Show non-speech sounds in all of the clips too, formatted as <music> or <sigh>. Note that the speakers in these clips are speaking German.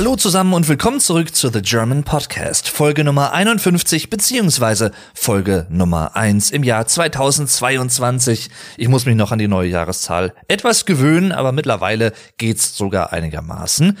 Hallo zusammen und willkommen zurück zu The German Podcast, Folge Nummer 51 beziehungsweise Folge Nummer 1 im Jahr 2022. Ich muss mich noch an die neue Jahreszahl etwas gewöhnen, aber mittlerweile geht's sogar einigermaßen.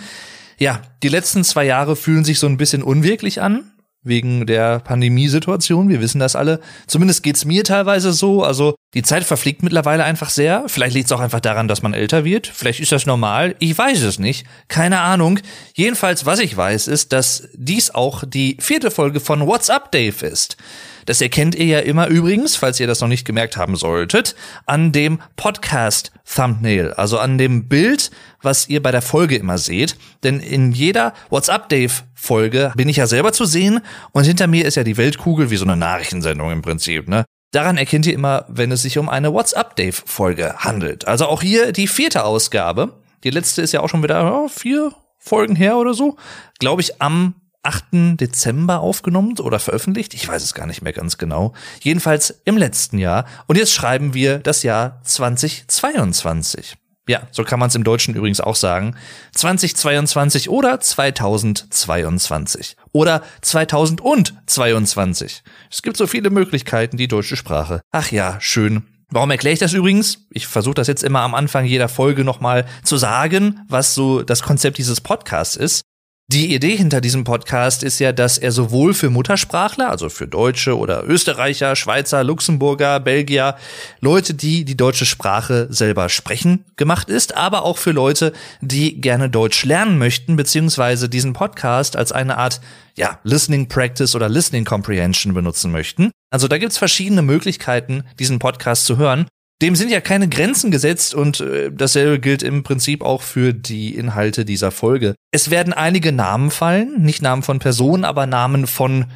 Ja, die letzten zwei Jahre fühlen sich so ein bisschen unwirklich an wegen der Pandemiesituation. Wir wissen das alle. Zumindest geht's mir teilweise so. Also die Zeit verfliegt mittlerweile einfach sehr. Vielleicht liegt's auch einfach daran, dass man älter wird. Vielleicht ist das normal. Ich weiß es nicht. Keine Ahnung. Jedenfalls, was ich weiß, ist, dass dies auch die vierte Folge von What's Up Dave ist. Das erkennt ihr ja immer übrigens, falls ihr das noch nicht gemerkt haben solltet, an dem Podcast-Thumbnail, also an dem Bild, was ihr bei der Folge immer seht. Denn in jeder WhatsApp Dave-Folge bin ich ja selber zu sehen und hinter mir ist ja die Weltkugel wie so eine Nachrichtensendung im Prinzip, ne? Daran erkennt ihr immer, wenn es sich um eine WhatsApp Dave-Folge handelt. Also auch hier die vierte Ausgabe. Die letzte ist ja auch schon wieder oh, vier Folgen her oder so. Glaube ich, am 8. Dezember aufgenommen oder veröffentlicht. Ich weiß es gar nicht mehr ganz genau. Jedenfalls im letzten Jahr. Und jetzt schreiben wir das Jahr 2022. Ja, so kann man es im Deutschen übrigens auch sagen. 2022 oder 2022 oder 2022. Es gibt so viele Möglichkeiten, die deutsche Sprache. Ach ja, schön. Warum erkläre ich das übrigens? Ich versuche das jetzt immer am Anfang jeder Folge nochmal zu sagen, was so das Konzept dieses Podcasts ist. Die Idee hinter diesem Podcast ist ja, dass er sowohl für Muttersprachler, also für Deutsche oder Österreicher, Schweizer, Luxemburger, Belgier, Leute, die die deutsche Sprache selber sprechen, gemacht ist, aber auch für Leute, die gerne Deutsch lernen möchten, beziehungsweise diesen Podcast als eine Art, ja, Listening Practice oder Listening Comprehension benutzen möchten. Also da gibt's verschiedene Möglichkeiten, diesen Podcast zu hören. Dem sind ja keine Grenzen gesetzt und äh, dasselbe gilt im Prinzip auch für die Inhalte dieser Folge. Es werden einige Namen fallen, nicht Namen von Personen, aber Namen von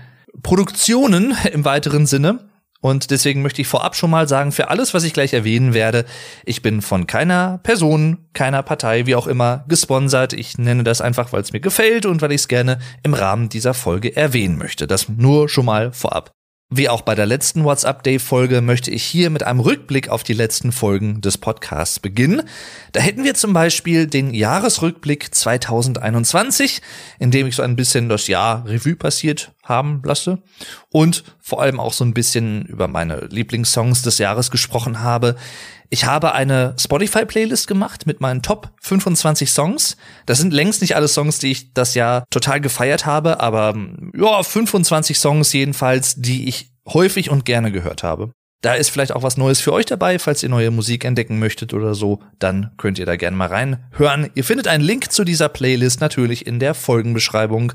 Produktionen <laughs> im weiteren Sinne. Und deswegen möchte ich vorab schon mal sagen, für alles, was ich gleich erwähnen werde, ich bin von keiner Person, keiner Partei, wie auch immer, gesponsert. Ich nenne das einfach, weil es mir gefällt und weil ich es gerne im Rahmen dieser Folge erwähnen möchte. Das nur schon mal vorab. Wie auch bei der letzten WhatsApp Day Folge möchte ich hier mit einem Rückblick auf die letzten Folgen des Podcasts beginnen. Da hätten wir zum Beispiel den Jahresrückblick 2021, in dem ich so ein bisschen das Jahr Revue passiert haben lasse und vor allem auch so ein bisschen über meine Lieblingssongs des Jahres gesprochen habe. Ich habe eine Spotify-Playlist gemacht mit meinen Top 25 Songs. Das sind längst nicht alle Songs, die ich das Jahr total gefeiert habe, aber ja, 25 Songs jedenfalls, die ich häufig und gerne gehört habe. Da ist vielleicht auch was Neues für euch dabei, falls ihr neue Musik entdecken möchtet oder so, dann könnt ihr da gerne mal reinhören. Ihr findet einen Link zu dieser Playlist natürlich in der Folgenbeschreibung.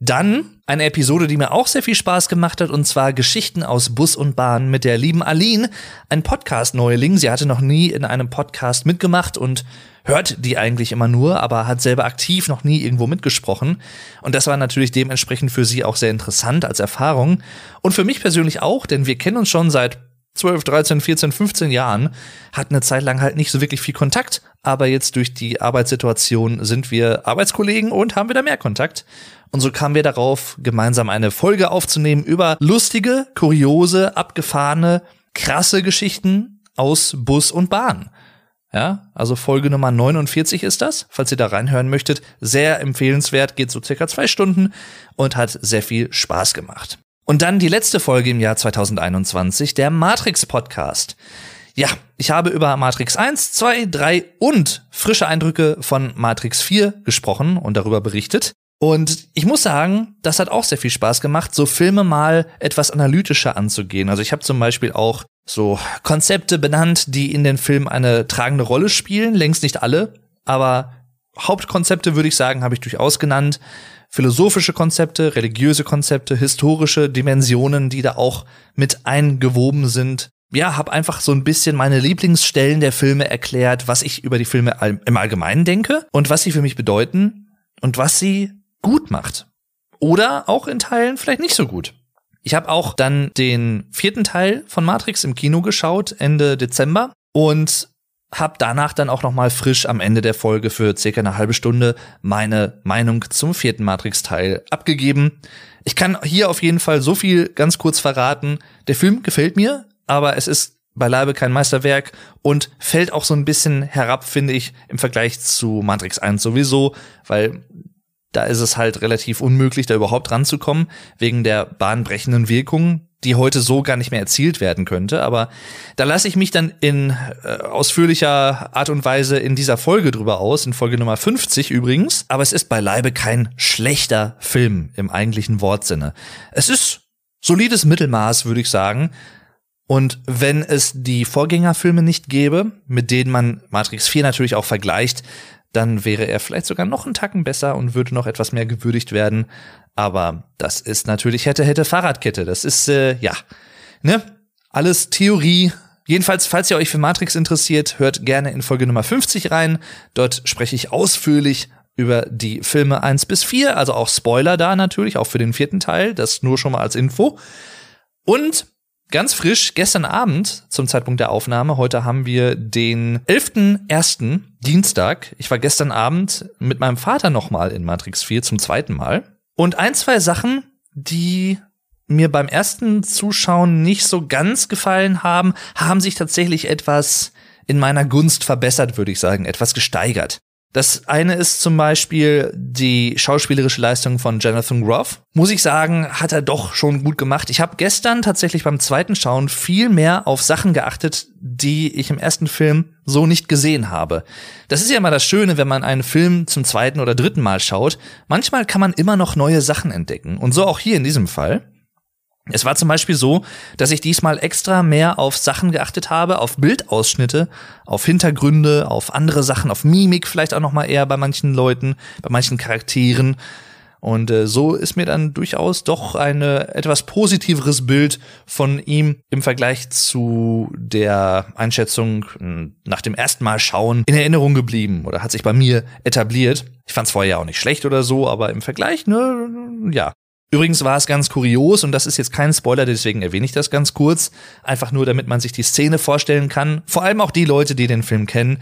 Dann eine Episode, die mir auch sehr viel Spaß gemacht hat, und zwar Geschichten aus Bus und Bahn mit der lieben Aline, ein Podcast-Neuling. Sie hatte noch nie in einem Podcast mitgemacht und hört die eigentlich immer nur, aber hat selber aktiv noch nie irgendwo mitgesprochen. Und das war natürlich dementsprechend für sie auch sehr interessant als Erfahrung. Und für mich persönlich auch, denn wir kennen uns schon seit 12, 13, 14, 15 Jahren, hatten eine Zeit lang halt nicht so wirklich viel Kontakt, aber jetzt durch die Arbeitssituation sind wir Arbeitskollegen und haben wieder mehr Kontakt. Und so kamen wir darauf, gemeinsam eine Folge aufzunehmen über lustige, kuriose, abgefahrene, krasse Geschichten aus Bus und Bahn. Ja, also Folge Nummer 49 ist das, falls ihr da reinhören möchtet. Sehr empfehlenswert, geht so circa zwei Stunden und hat sehr viel Spaß gemacht. Und dann die letzte Folge im Jahr 2021, der Matrix Podcast. Ja, ich habe über Matrix 1, 2, 3 und frische Eindrücke von Matrix 4 gesprochen und darüber berichtet. Und ich muss sagen, das hat auch sehr viel Spaß gemacht, so Filme mal etwas analytischer anzugehen. Also ich habe zum Beispiel auch so Konzepte benannt, die in den Filmen eine tragende Rolle spielen. Längst nicht alle, aber Hauptkonzepte würde ich sagen, habe ich durchaus genannt. Philosophische Konzepte, religiöse Konzepte, historische Dimensionen, die da auch mit eingewoben sind. Ja, habe einfach so ein bisschen meine Lieblingsstellen der Filme erklärt, was ich über die Filme im Allgemeinen denke und was sie für mich bedeuten und was sie gut macht. Oder auch in Teilen vielleicht nicht so gut. Ich habe auch dann den vierten Teil von Matrix im Kino geschaut, Ende Dezember, und habe danach dann auch noch mal frisch am Ende der Folge für circa eine halbe Stunde meine Meinung zum vierten Matrix-Teil abgegeben. Ich kann hier auf jeden Fall so viel ganz kurz verraten. Der Film gefällt mir, aber es ist beileibe kein Meisterwerk und fällt auch so ein bisschen herab, finde ich, im Vergleich zu Matrix 1 sowieso, weil Da ist es halt relativ unmöglich, da überhaupt ranzukommen, wegen der bahnbrechenden Wirkung, die heute so gar nicht mehr erzielt werden könnte. Aber da lasse ich mich dann in äh, ausführlicher Art und Weise in dieser Folge drüber aus, in Folge Nummer 50 übrigens. Aber es ist beileibe kein schlechter Film im eigentlichen Wortsinne. Es ist solides Mittelmaß, würde ich sagen. Und wenn es die Vorgängerfilme nicht gäbe, mit denen man Matrix 4 natürlich auch vergleicht, dann wäre er vielleicht sogar noch einen Tacken besser und würde noch etwas mehr gewürdigt werden. Aber das ist natürlich hätte, hätte Fahrradkette. Das ist, äh, ja, ne? Alles Theorie. Jedenfalls, falls ihr euch für Matrix interessiert, hört gerne in Folge Nummer 50 rein. Dort spreche ich ausführlich über die Filme 1 bis 4, also auch Spoiler da natürlich, auch für den vierten Teil, das nur schon mal als Info. Und Ganz frisch, gestern Abend zum Zeitpunkt der Aufnahme, heute haben wir den 11.01. Dienstag. Ich war gestern Abend mit meinem Vater nochmal in Matrix 4 zum zweiten Mal. Und ein, zwei Sachen, die mir beim ersten Zuschauen nicht so ganz gefallen haben, haben sich tatsächlich etwas in meiner Gunst verbessert, würde ich sagen, etwas gesteigert. Das eine ist zum Beispiel die schauspielerische Leistung von Jonathan Groff. Muss ich sagen, hat er doch schon gut gemacht. Ich habe gestern tatsächlich beim zweiten Schauen viel mehr auf Sachen geachtet, die ich im ersten Film so nicht gesehen habe. Das ist ja immer das Schöne, wenn man einen Film zum zweiten oder dritten Mal schaut. Manchmal kann man immer noch neue Sachen entdecken. Und so auch hier in diesem Fall. Es war zum Beispiel so, dass ich diesmal extra mehr auf Sachen geachtet habe, auf Bildausschnitte, auf Hintergründe, auf andere Sachen, auf Mimik vielleicht auch noch mal eher bei manchen Leuten, bei manchen Charakteren. Und äh, so ist mir dann durchaus doch ein etwas positiveres Bild von ihm im Vergleich zu der Einschätzung hm, nach dem ersten Mal schauen in Erinnerung geblieben oder hat sich bei mir etabliert. Ich fand es vorher ja auch nicht schlecht oder so, aber im Vergleich, ne, ja, Übrigens war es ganz kurios, und das ist jetzt kein Spoiler, deswegen erwähne ich das ganz kurz, einfach nur damit man sich die Szene vorstellen kann, vor allem auch die Leute, die den Film kennen.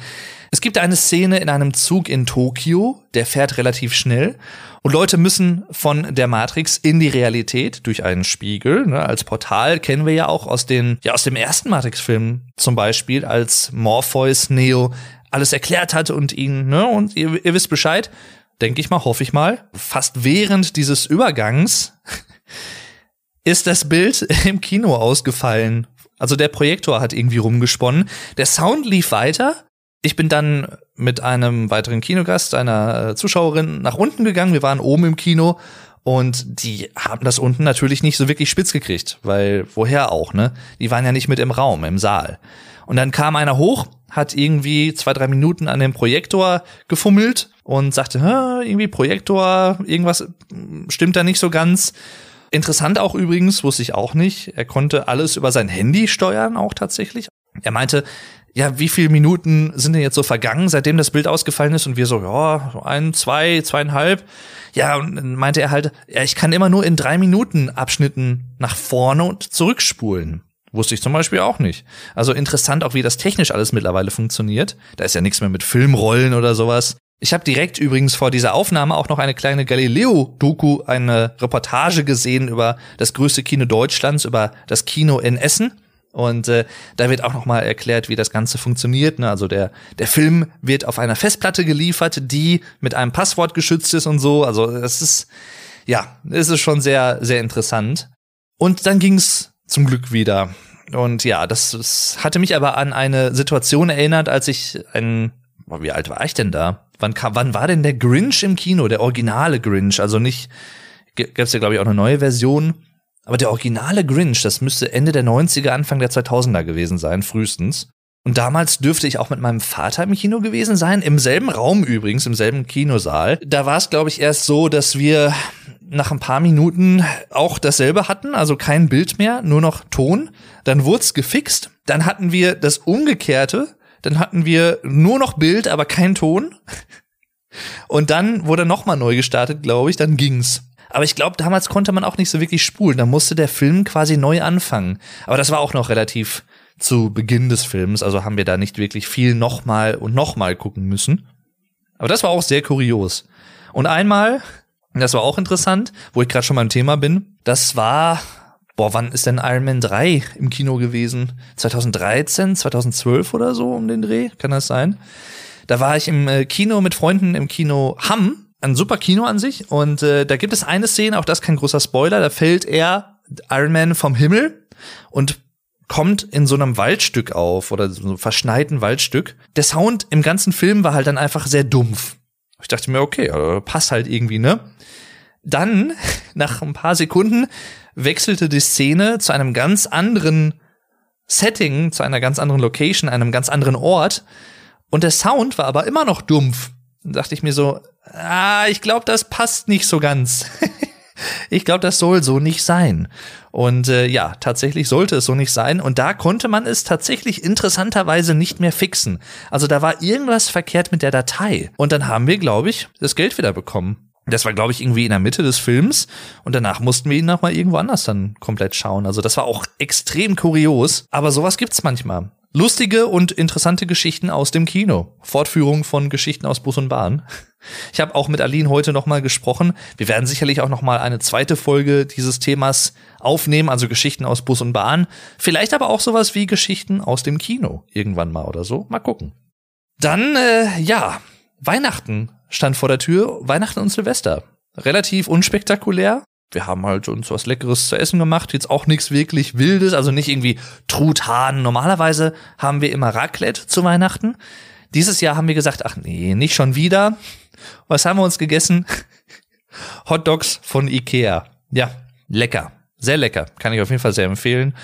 Es gibt eine Szene in einem Zug in Tokio, der fährt relativ schnell, und Leute müssen von der Matrix in die Realität durch einen Spiegel, ne, als Portal kennen wir ja auch aus den, ja, aus dem ersten Matrix-Film zum Beispiel, als Morpheus Neo alles erklärt hat und ihn, ne, und ihr, ihr wisst Bescheid, denke ich mal, hoffe ich mal, fast während dieses Übergangs <laughs> ist das Bild <laughs> im Kino ausgefallen. Also der Projektor hat irgendwie rumgesponnen. Der Sound lief weiter. Ich bin dann mit einem weiteren Kinogast, einer äh, Zuschauerin, nach unten gegangen. Wir waren oben im Kino und die haben das unten natürlich nicht so wirklich spitz gekriegt, weil woher auch, ne? Die waren ja nicht mit im Raum, im Saal. Und dann kam einer hoch, hat irgendwie zwei, drei Minuten an dem Projektor gefummelt und sagte, irgendwie Projektor, irgendwas stimmt da nicht so ganz. Interessant auch übrigens, wusste ich auch nicht, er konnte alles über sein Handy steuern, auch tatsächlich. Er meinte, ja, wie viele Minuten sind denn jetzt so vergangen, seitdem das Bild ausgefallen ist? Und wir so, ja, ein, zwei, zweieinhalb. Ja, und dann meinte er halt, ja, ich kann immer nur in drei Minuten Abschnitten nach vorne und zurückspulen. Wusste ich zum Beispiel auch nicht. Also interessant auch, wie das technisch alles mittlerweile funktioniert. Da ist ja nichts mehr mit Filmrollen oder sowas. Ich habe direkt übrigens vor dieser Aufnahme auch noch eine kleine Galileo-Doku, eine Reportage gesehen über das größte Kino Deutschlands, über das Kino in Essen. Und äh, da wird auch noch mal erklärt, wie das Ganze funktioniert. Ne? Also der, der Film wird auf einer Festplatte geliefert, die mit einem Passwort geschützt ist und so. Also es ist, ja, es ist schon sehr, sehr interessant. Und dann ging's zum Glück wieder. Und ja, das, das hatte mich aber an eine Situation erinnert, als ich ein, wie alt war ich denn da? Wann kam, wann war denn der Grinch im Kino? Der originale Grinch, also nicht, gab's ja glaube ich auch eine neue Version, aber der originale Grinch, das müsste Ende der 90er, Anfang der 2000er gewesen sein, frühestens. Und damals dürfte ich auch mit meinem Vater im Kino gewesen sein, im selben Raum übrigens, im selben Kinosaal. Da war es, glaube ich, erst so, dass wir nach ein paar Minuten auch dasselbe hatten, also kein Bild mehr, nur noch Ton. Dann wurde es gefixt. Dann hatten wir das Umgekehrte. Dann hatten wir nur noch Bild, aber kein Ton. Und dann wurde nochmal neu gestartet, glaube ich. Dann ging's. Aber ich glaube, damals konnte man auch nicht so wirklich spulen. Da musste der Film quasi neu anfangen. Aber das war auch noch relativ zu Beginn des Films. Also haben wir da nicht wirklich viel nochmal und nochmal gucken müssen. Aber das war auch sehr kurios. Und einmal das war auch interessant, wo ich gerade schon beim Thema bin. Das war, boah, wann ist denn Iron Man 3 im Kino gewesen? 2013, 2012 oder so um den Dreh? Kann das sein? Da war ich im äh, Kino mit Freunden im Kino Hamm ein super Kino an sich und äh, da gibt es eine Szene, auch das kein großer Spoiler, da fällt er, Iron Man, vom Himmel und kommt in so einem Waldstück auf oder so einem verschneiten Waldstück. Der Sound im ganzen Film war halt dann einfach sehr dumpf. Ich dachte mir, okay, äh, passt halt irgendwie, ne? Dann, <laughs> nach ein paar Sekunden, wechselte die Szene zu einem ganz anderen Setting, zu einer ganz anderen Location, einem ganz anderen Ort. Und der Sound war aber immer noch dumpf. Dann dachte ich mir so, ah, ich glaube, das passt nicht so ganz. <laughs> ich glaube, das soll so nicht sein. Und äh, ja, tatsächlich sollte es so nicht sein. Und da konnte man es tatsächlich interessanterweise nicht mehr fixen. Also da war irgendwas verkehrt mit der Datei. Und dann haben wir, glaube ich, das Geld wieder bekommen. Das war, glaube ich, irgendwie in der Mitte des Films und danach mussten wir ihn noch mal irgendwo anders dann komplett schauen. Also das war auch extrem kurios, aber sowas gibt's manchmal. Lustige und interessante Geschichten aus dem Kino. Fortführung von Geschichten aus Bus und Bahn. <laughs> Ich habe auch mit Aline heute noch mal gesprochen. Wir werden sicherlich auch noch mal eine zweite Folge dieses Themas aufnehmen, also Geschichten aus Bus und Bahn. Vielleicht aber auch sowas wie Geschichten aus dem Kino irgendwann mal oder so. Mal gucken. Dann, äh, ja, Weihnachten stand vor der Tür, Weihnachten und Silvester. Relativ unspektakulär, wir haben halt uns was Leckeres zu essen gemacht, jetzt auch nichts wirklich Wildes, also nicht irgendwie Truthahn. Normalerweise haben wir immer Raclette zu Weihnachten. Dieses Jahr haben wir gesagt, ach nee, nicht schon wieder. Was haben wir uns gegessen? <laughs> Hot Dogs von Ikea. Ja, lecker. Sehr lecker. Kann ich auf jeden Fall sehr empfehlen.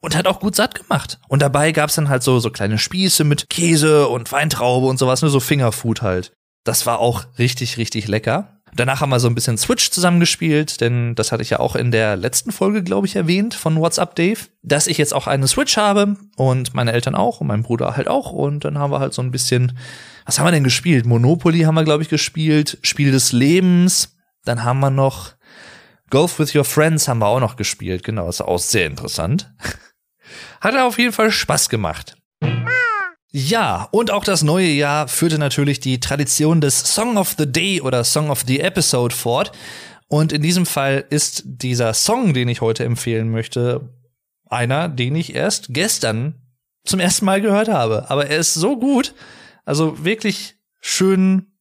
Und hat auch gut satt gemacht. Und dabei gab's dann halt so, so kleine Spieße mit Käse und Weintraube und sowas, nur so Fingerfood halt. Das war auch richtig, richtig lecker. Danach haben wir so ein bisschen Switch zusammengespielt, denn das hatte ich ja auch in der letzten Folge, glaube ich, erwähnt von WhatsApp Dave, dass ich jetzt auch eine Switch habe und meine Eltern auch und mein Bruder halt auch. Und dann haben wir halt so ein bisschen, was haben wir denn gespielt? Monopoly haben wir, glaube ich, gespielt, Spiel des Lebens. Dann haben wir noch Golf with Your Friends haben wir auch noch gespielt. Genau, ist auch sehr interessant. <laughs> Hat auf jeden Fall Spaß gemacht. Ja, und auch das neue Jahr führte natürlich die Tradition des Song of the Day oder Song of the Episode fort. Und in diesem Fall ist dieser Song, den ich heute empfehlen möchte, einer, den ich erst gestern zum ersten Mal gehört habe. Aber er ist so gut, also wirklich schön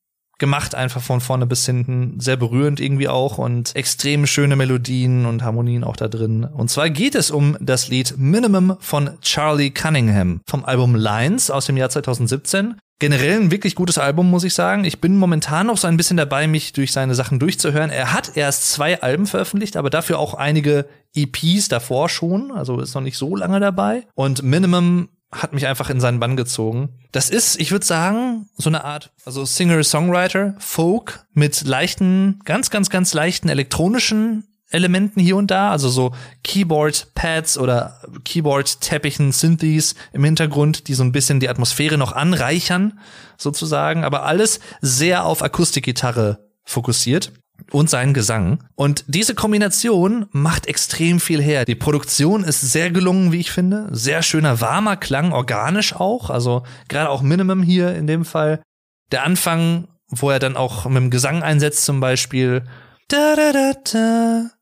gemacht, einfach von vorne bis hinten. Sehr berührend irgendwie auch und extrem schöne Melodien und Harmonien auch da drin. Und zwar geht es um das Lied Minimum von Charlie Cunningham vom Album Lines aus dem Jahr 2017. Generell ein wirklich gutes Album, muss ich sagen. Ich bin momentan noch so ein bisschen dabei, mich durch seine Sachen durchzuhören. Er hat erst zwei Alben veröffentlicht, aber dafür auch einige EPs davor schon. Also ist noch nicht so lange dabei. Und Minimum hat mich einfach in seinen Bann gezogen. Das ist, ich würde sagen, so eine Art, also Singer-Songwriter, Folk mit leichten, ganz, ganz, ganz leichten elektronischen Elementen hier und da, also so Keyboard-Pads oder Keyboard-Teppichen, Synthes im Hintergrund, die so ein bisschen die Atmosphäre noch anreichern, sozusagen, aber alles sehr auf Akustikgitarre fokussiert und seinen Gesang. Und diese Kombination macht extrem viel her. Die Produktion ist sehr gelungen, wie ich finde. Sehr schöner, warmer Klang, organisch auch. Also gerade auch Minimum hier in dem Fall. Der Anfang, wo er dann auch mit dem Gesang einsetzt zum Beispiel.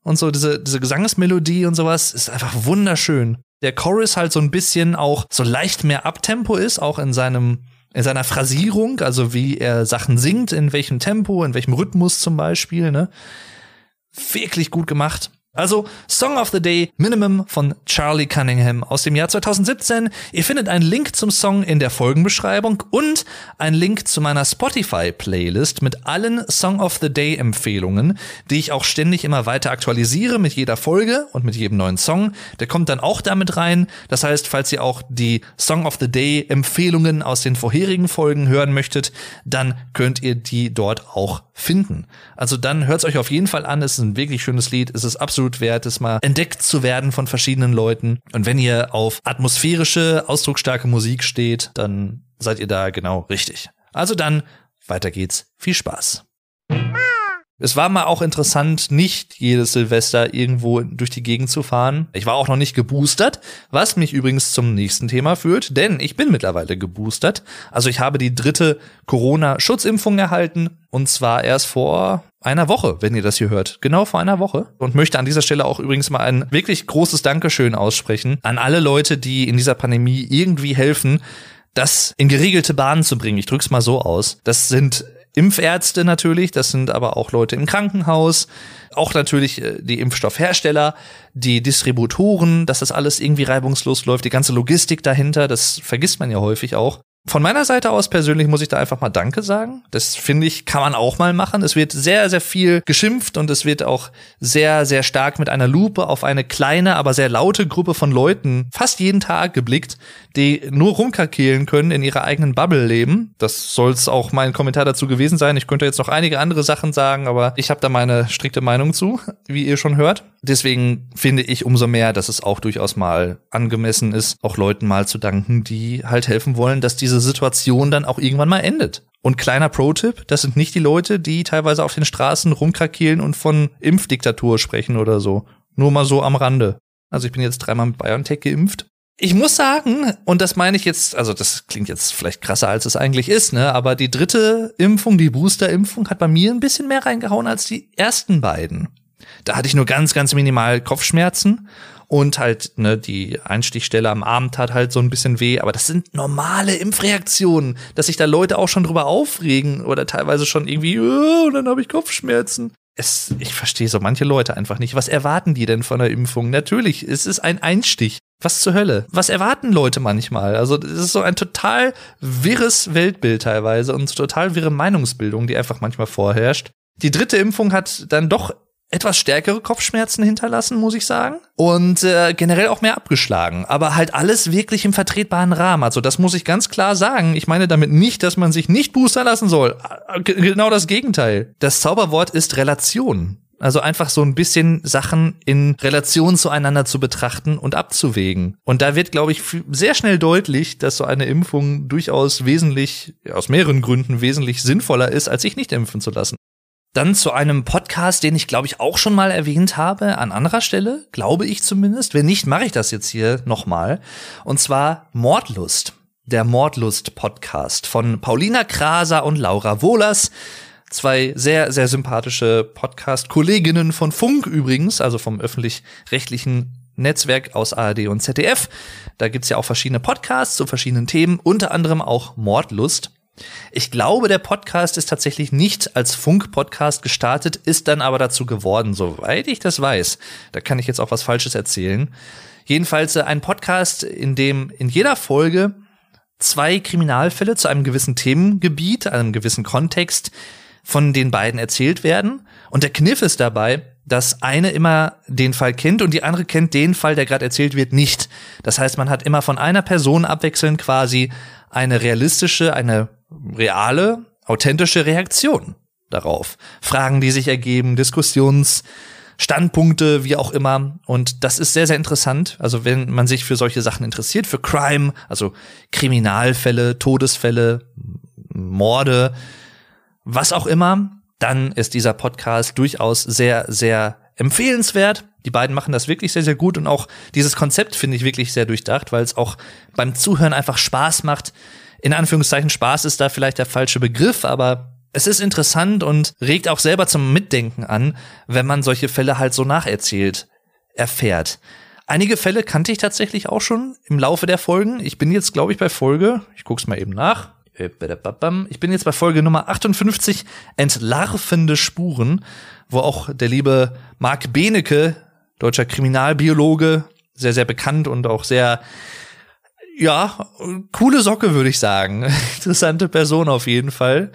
Und so diese, diese Gesangsmelodie und sowas ist einfach wunderschön. Der Chorus halt so ein bisschen auch so leicht mehr Abtempo ist, auch in seinem in seiner Phrasierung, also wie er Sachen singt, in welchem Tempo, in welchem Rhythmus zum Beispiel, ne? Wirklich gut gemacht. Also Song of the Day Minimum von Charlie Cunningham aus dem Jahr 2017. Ihr findet einen Link zum Song in der Folgenbeschreibung und einen Link zu meiner Spotify-Playlist mit allen Song of the Day Empfehlungen, die ich auch ständig immer weiter aktualisiere mit jeder Folge und mit jedem neuen Song. Der kommt dann auch damit rein. Das heißt, falls ihr auch die Song of the Day Empfehlungen aus den vorherigen Folgen hören möchtet, dann könnt ihr die dort auch finden. Also dann hört es euch auf jeden Fall an. Es ist ein wirklich schönes Lied. Es ist absolut wert, es mal entdeckt zu werden von verschiedenen Leuten. Und wenn ihr auf atmosphärische, ausdrucksstarke Musik steht, dann seid ihr da genau richtig. Also dann, weiter geht's. Viel Spaß. Es war mal auch interessant, nicht jedes Silvester irgendwo durch die Gegend zu fahren. Ich war auch noch nicht geboostert, was mich übrigens zum nächsten Thema führt, denn ich bin mittlerweile geboostert. Also ich habe die dritte Corona-Schutzimpfung erhalten und zwar erst vor einer Woche, wenn ihr das hier hört. Genau vor einer Woche. Und möchte an dieser Stelle auch übrigens mal ein wirklich großes Dankeschön aussprechen an alle Leute, die in dieser Pandemie irgendwie helfen, das in geregelte Bahnen zu bringen. Ich drück's mal so aus. Das sind Impfärzte natürlich, das sind aber auch Leute im Krankenhaus, auch natürlich äh, die Impfstoffhersteller, die Distributoren, dass das alles irgendwie reibungslos läuft, die ganze Logistik dahinter, das vergisst man ja häufig auch. Von meiner Seite aus persönlich muss ich da einfach mal Danke sagen. Das finde ich, kann man auch mal machen. Es wird sehr, sehr viel geschimpft und es wird auch sehr, sehr stark mit einer Lupe auf eine kleine, aber sehr laute Gruppe von Leuten fast jeden Tag geblickt, die nur rumkakehlen können, in ihrer eigenen Bubble leben. Das soll es auch mein Kommentar dazu gewesen sein. Ich könnte jetzt noch einige andere Sachen sagen, aber ich habe da meine strikte Meinung zu, wie ihr schon hört. Deswegen finde ich umso mehr, dass es auch durchaus mal angemessen ist, auch Leuten mal zu danken, die halt helfen wollen, dass diese Situation dann auch irgendwann mal endet. Und kleiner Pro-Tipp, das sind nicht die Leute, die teilweise auf den Straßen rumkrakeelen und von Impfdiktatur sprechen oder so. Nur mal so am Rande. Also ich bin jetzt dreimal mit BioNTech geimpft ich muss sagen, und das meine ich jetzt, also das klingt jetzt vielleicht krasser, als es eigentlich ist, ne, aber die dritte Impfung, die Booster-Impfung, hat bei mir ein bisschen mehr reingehauen als die ersten beiden. Da hatte ich nur ganz, ganz minimal Kopfschmerzen und halt, ne, die Einstichstelle am Arm tat halt so ein bisschen weh, aber das sind normale Impfreaktionen, dass sich da Leute auch schon drüber aufregen oder teilweise schon irgendwie, oh, und dann habe ich Kopfschmerzen es, ich verstehe so manche Leute einfach nicht. Was erwarten die denn von der Impfung? Natürlich, es ist ein Einstich. Was zur Hölle? Was erwarten Leute manchmal? Also, es ist so ein total wirres Weltbild teilweise und total wirre Meinungsbildung, die einfach manchmal vorherrscht. Die dritte Impfung hat dann doch etwas stärkere Kopfschmerzen hinterlassen, muss ich sagen. Und äh, generell auch mehr abgeschlagen. Aber halt alles wirklich im vertretbaren Rahmen. Also das muss ich ganz klar sagen. Ich meine damit nicht, dass man sich nicht boostern lassen soll. G genau das Gegenteil. Das Zauberwort ist Relation. Also einfach so ein bisschen Sachen in Relation zueinander zu betrachten und abzuwägen. Und da wird, glaube ich, sehr schnell deutlich, dass so eine Impfung durchaus wesentlich, aus mehreren Gründen wesentlich sinnvoller ist, als sich nicht impfen zu lassen. Dann zu einem Podcast, den ich glaube ich auch schon mal erwähnt habe, an anderer Stelle, glaube ich zumindest. Wenn nicht, mache ich das jetzt hier nochmal. Und zwar Mordlust, der Mordlust-Podcast von Paulina Kraser und Laura Wohlers. Zwei sehr, sehr sympathische Podcast-Kolleginnen von Funk übrigens, also vom öffentlich-rechtlichen Netzwerk aus ARD und ZDF. Da gibt's ja auch verschiedene Podcasts zu verschiedenen Themen, unter anderem auch Mordlust. Ich glaube, der Podcast ist tatsächlich nicht als Funk-Podcast gestartet, ist dann aber dazu geworden, soweit ich das weiß. Da kann ich jetzt auch was Falsches erzählen. Jedenfalls äh, ein Podcast, in dem in jeder Folge zwei Kriminalfälle zu einem gewissen Themengebiet, einem gewissen Kontext von den beiden erzählt werden. Und der Kniff ist dabei, dass eine immer den Fall kennt und die andere kennt den Fall, der gerade erzählt wird, nicht. Das heißt, man hat immer von einer Person abwechselnd quasi eine realistische, eine reale, authentische Reaktion darauf. Fragen, die sich ergeben, Diskussionsstandpunkte, wie auch immer. Und das ist sehr, sehr interessant. Also wenn man sich für solche Sachen interessiert, für Crime, also Kriminalfälle, Todesfälle, Morde, was auch immer, dann ist dieser Podcast durchaus sehr, sehr empfehlenswert. Die beiden machen das wirklich sehr, sehr gut und auch dieses Konzept finde ich wirklich sehr durchdacht, weil es auch beim Zuhören einfach Spaß macht, in Anführungszeichen Spaß ist da vielleicht der falsche Begriff, aber es ist interessant und regt auch selber zum Mitdenken an, wenn man solche Fälle halt so nacherzählt, erfährt. Einige Fälle kannte ich tatsächlich auch schon im Laufe der Folgen. Ich bin jetzt, glaube ich, bei Folge, ich guck's mal eben nach. Ich bin jetzt bei Folge Nummer 58, Entlarvende Spuren, wo auch der liebe Marc Benecke, deutscher Kriminalbiologe, sehr, sehr bekannt und auch sehr ja, coole Socke, würde ich sagen. <laughs> Interessante Person auf jeden Fall.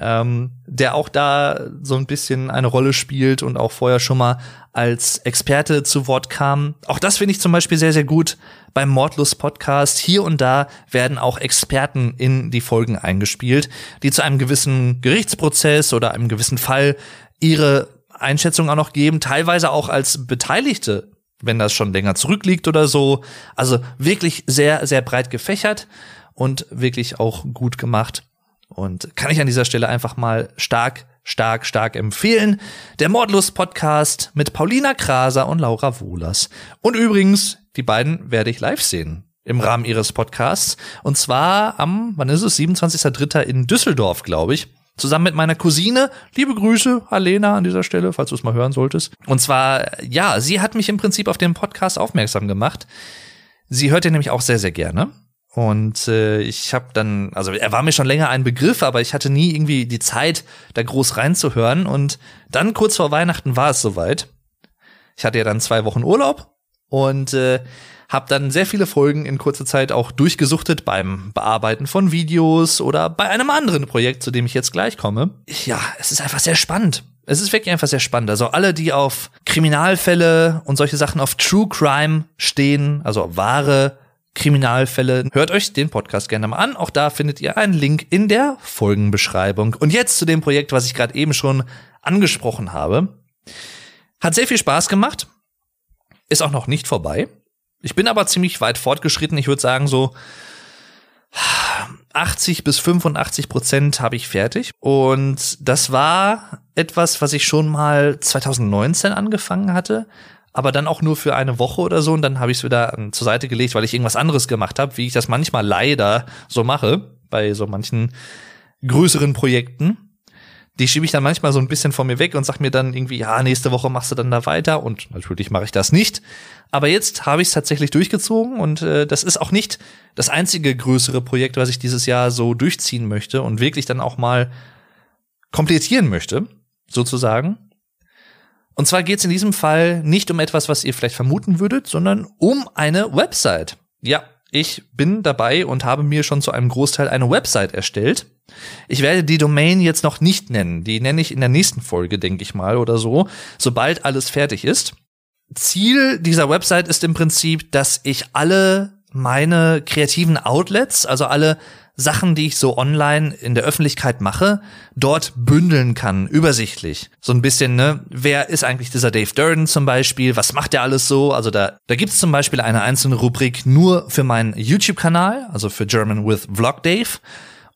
Ähm, der auch da so ein bisschen eine Rolle spielt und auch vorher schon mal als Experte zu Wort kam. Auch das finde ich zum Beispiel sehr, sehr gut beim Mordlust Podcast. Hier und da werden auch Experten in die Folgen eingespielt, die zu einem gewissen Gerichtsprozess oder einem gewissen Fall ihre Einschätzung auch noch geben, teilweise auch als Beteiligte wenn das schon länger zurückliegt oder so. Also wirklich sehr, sehr breit gefächert und wirklich auch gut gemacht. Und kann ich an dieser Stelle einfach mal stark, stark, stark empfehlen. Der Mordlust-Podcast mit Paulina Kraser und Laura Wohlers. Und übrigens, die beiden werde ich live sehen im Rahmen ihres Podcasts. Und zwar am, wann ist es? 27.03. in Düsseldorf, glaube ich zusammen mit meiner Cousine. Liebe Grüße, Alena, an dieser Stelle, falls du es mal hören solltest. Und zwar, ja, sie hat mich im Prinzip auf den Podcast aufmerksam gemacht. Sie hört ihn nämlich auch sehr, sehr gerne. Und äh, ich habe dann, also er war mir schon länger ein Begriff, aber ich hatte nie irgendwie die Zeit, da groß reinzuhören. Und dann kurz vor Weihnachten war es soweit. Ich hatte ja dann zwei Wochen Urlaub und äh, habe dann sehr viele Folgen in kurzer Zeit auch durchgesuchtet beim Bearbeiten von Videos oder bei einem anderen Projekt, zu dem ich jetzt gleich komme. Ja, es ist einfach sehr spannend. Es ist wirklich einfach sehr spannend. Also alle, die auf Kriminalfälle und solche Sachen auf True Crime stehen, also wahre Kriminalfälle, hört euch den Podcast gerne mal an. Auch da findet ihr einen Link in der Folgenbeschreibung. Und jetzt zu dem Projekt, was ich gerade eben schon angesprochen habe. Hat sehr viel Spaß gemacht. Ist auch noch nicht vorbei. Ich bin aber ziemlich weit fortgeschritten. Ich würde sagen, so 80 bis 85 Prozent habe ich fertig. Und das war etwas, was ich schon mal 2019 angefangen hatte, aber dann auch nur für eine Woche oder so. Und dann habe ich es wieder zur Seite gelegt, weil ich irgendwas anderes gemacht habe, wie ich das manchmal leider so mache bei so manchen größeren Projekten die schiebe ich dann manchmal so ein bisschen von mir weg und sag mir dann irgendwie, ja, nächste Woche machst du dann da weiter und natürlich mache ich das nicht. Aber jetzt habe ich es tatsächlich durchgezogen und äh, das ist auch nicht das einzige größere Projekt, was ich dieses Jahr so durchziehen möchte und wirklich dann auch mal komplettieren möchte, sozusagen. Und zwar geht es in diesem Fall nicht um etwas, was ihr vielleicht vermuten würdet, sondern um eine Website. Ja, ich bin dabei und habe mir schon zu einem Großteil eine Website erstellt. Ich werde die Domain jetzt noch nicht nennen. Die nenne ich in der nächsten Folge, denke ich mal, oder so, sobald alles fertig ist. Ziel dieser Website ist im Prinzip, dass ich alle meine kreativen Outlets, also alle Sachen, die ich so online in der Öffentlichkeit mache, dort bündeln kann, übersichtlich. So ein bisschen, ne, wer ist eigentlich dieser Dave Durden zum Beispiel? Was macht der alles so? Also da, da gibt's zum Beispiel eine einzelne Rubrik nur für meinen YouTube-Kanal, also für German with Vlog Dave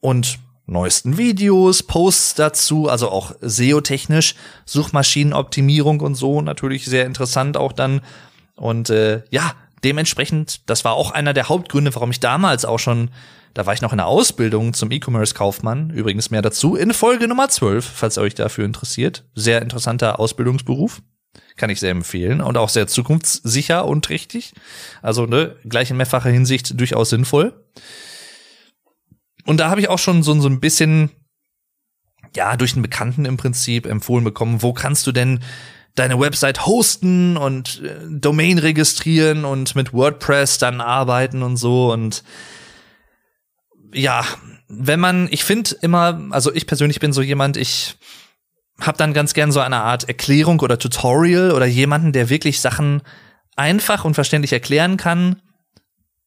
und neuesten Videos, Posts dazu, also auch SEO-technisch, Suchmaschinenoptimierung und so, natürlich sehr interessant auch dann. Und äh, ja, dementsprechend, das war auch einer der Hauptgründe, warum ich damals auch schon da war ich noch in der Ausbildung zum E-Commerce-Kaufmann. Übrigens mehr dazu in Folge Nummer 12, falls ihr euch dafür interessiert. Sehr interessanter Ausbildungsberuf. Kann ich sehr empfehlen und auch sehr zukunftssicher und richtig. Also ne, gleich in mehrfacher Hinsicht durchaus sinnvoll. Und da habe ich auch schon so, so ein bisschen, ja, durch einen Bekannten im Prinzip empfohlen bekommen, wo kannst du denn deine Website hosten und äh, Domain registrieren und mit WordPress dann arbeiten und so? Und ja, wenn man, ich finde immer, also ich persönlich bin so jemand, ich habe dann ganz gern so eine Art Erklärung oder Tutorial oder jemanden, der wirklich Sachen einfach und verständlich erklären kann,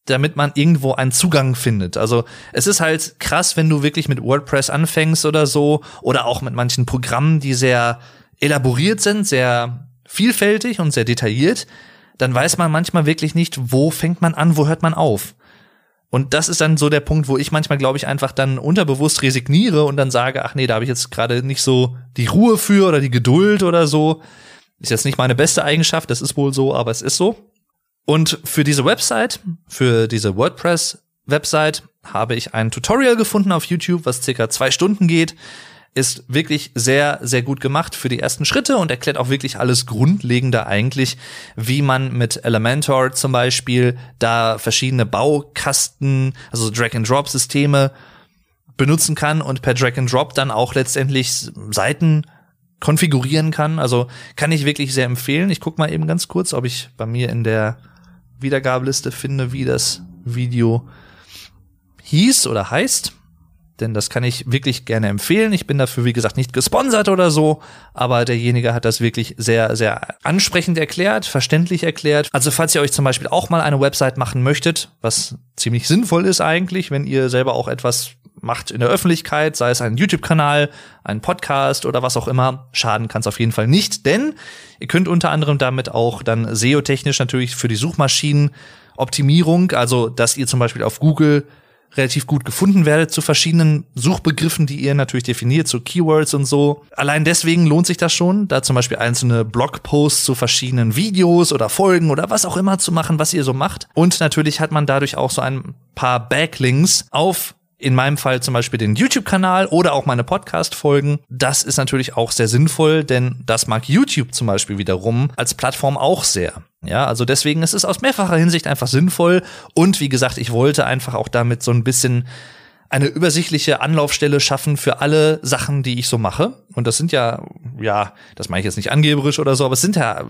damit man irgendwo einen Zugang findet. Also es ist halt krass, wenn du wirklich mit WordPress anfängst oder so oder auch mit manchen Programmen, die sehr elaboriert sind, sehr vielfältig und sehr detailliert, dann weiß man manchmal wirklich nicht, wo fängt man an, wo hört man auf. Und das ist dann so der Punkt, wo ich manchmal, glaube ich, einfach dann unterbewusst resigniere und dann sage, ach nee, da habe ich jetzt gerade nicht so die Ruhe für oder die Geduld oder so. Ist jetzt nicht meine beste Eigenschaft, das ist wohl so, aber es ist so. Und für diese Website, für diese WordPress-Website, habe ich ein Tutorial gefunden auf YouTube, was circa zwei Stunden geht ist wirklich sehr, sehr gut gemacht für die ersten Schritte und erklärt auch wirklich alles Grundlegende eigentlich, wie man mit Elementor zum Beispiel da verschiedene Baukasten, also Drag-and-Drop-Systeme benutzen kann und per Drag-and-Drop dann auch letztendlich Seiten konfigurieren kann. Also kann ich wirklich sehr empfehlen. Ich guck mal eben ganz kurz, ob ich bei mir in der Wiedergabeliste finde, wie das Video hieß oder heißt denn das kann ich wirklich gerne empfehlen. Ich bin dafür, wie gesagt, nicht gesponsert oder so, aber derjenige hat das wirklich sehr, sehr ansprechend erklärt, verständlich erklärt. Also falls ihr euch zum Beispiel auch mal eine Website machen möchtet, was ziemlich sinnvoll ist eigentlich, wenn ihr selber auch etwas macht in der Öffentlichkeit, sei es ein YouTube-Kanal, ein Podcast oder was auch immer, schaden kann es auf jeden Fall nicht, denn ihr könnt unter anderem damit auch dann SEO-technisch natürlich für die Suchmaschinenoptimierung, also dass ihr zum Beispiel auf Google relativ gut gefunden werdet zu verschiedenen Suchbegriffen, die ihr natürlich definiert, so Keywords und so. Allein deswegen lohnt sich das schon, da zum Beispiel einzelne Blogposts zu verschiedenen Videos oder Folgen oder was auch immer zu machen, was ihr so macht. Und natürlich hat man dadurch auch so ein paar Backlinks auf in meinem Fall zum Beispiel den YouTube-Kanal oder auch meine Podcast-Folgen. Das ist natürlich auch sehr sinnvoll, denn das mag YouTube zum Beispiel wiederum als Plattform auch sehr. Ja, also deswegen ist es aus mehrfacher Hinsicht einfach sinnvoll. Und wie gesagt, ich wollte einfach auch damit so ein bisschen eine übersichtliche Anlaufstelle schaffen für alle Sachen, die ich so mache. Und das sind ja, ja, das meine ich jetzt nicht angeberisch oder so, aber es sind ja,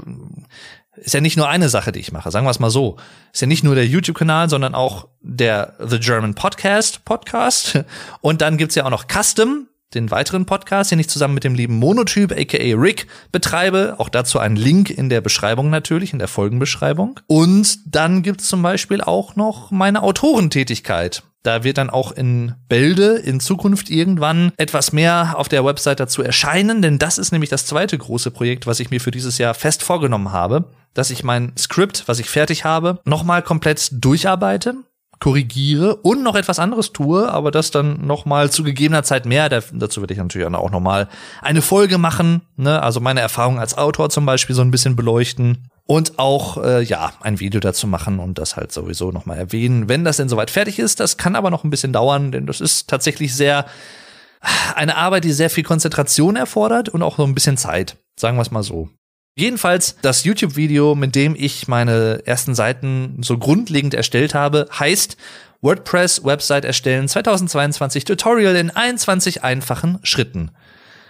ist ja nicht nur eine Sache, die ich mache, sagen wir es mal so. Ist ja nicht nur der YouTube-Kanal, sondern auch der The German Podcast Podcast. Und dann gibt's ja auch noch Custom, den weiteren Podcast, den ich zusammen mit dem lieben Monotyp, aka Rick, betreibe. Auch dazu ein Link in der Beschreibung natürlich, in der Folgenbeschreibung. Und dann gibt's zum Beispiel auch noch meine Autorentätigkeit. Da wird dann auch in Bälde in Zukunft irgendwann etwas mehr auf der Website dazu erscheinen, denn das ist nämlich das zweite große Projekt, was ich mir für dieses Jahr fest vorgenommen habe, dass ich mein Skript, was ich fertig habe, nochmal komplett durcharbeite korrigiere und noch etwas anderes tue, aber das dann noch mal zu gegebener Zeit mehr. dazu werde ich natürlich auch noch mal eine Folge machen, ne? also meine Erfahrung als Autor zum Beispiel so ein bisschen beleuchten und auch äh, ja ein Video dazu machen und das halt sowieso noch mal erwähnen, wenn das denn soweit fertig ist. Das kann aber noch ein bisschen dauern, denn das ist tatsächlich sehr eine Arbeit, die sehr viel Konzentration erfordert und auch so ein bisschen Zeit, sagen wir es mal so. Jedenfalls, das YouTube-Video, mit dem ich meine ersten Seiten so grundlegend erstellt habe, heißt WordPress-Website erstellen 2022 Tutorial in 21 einfachen Schritten.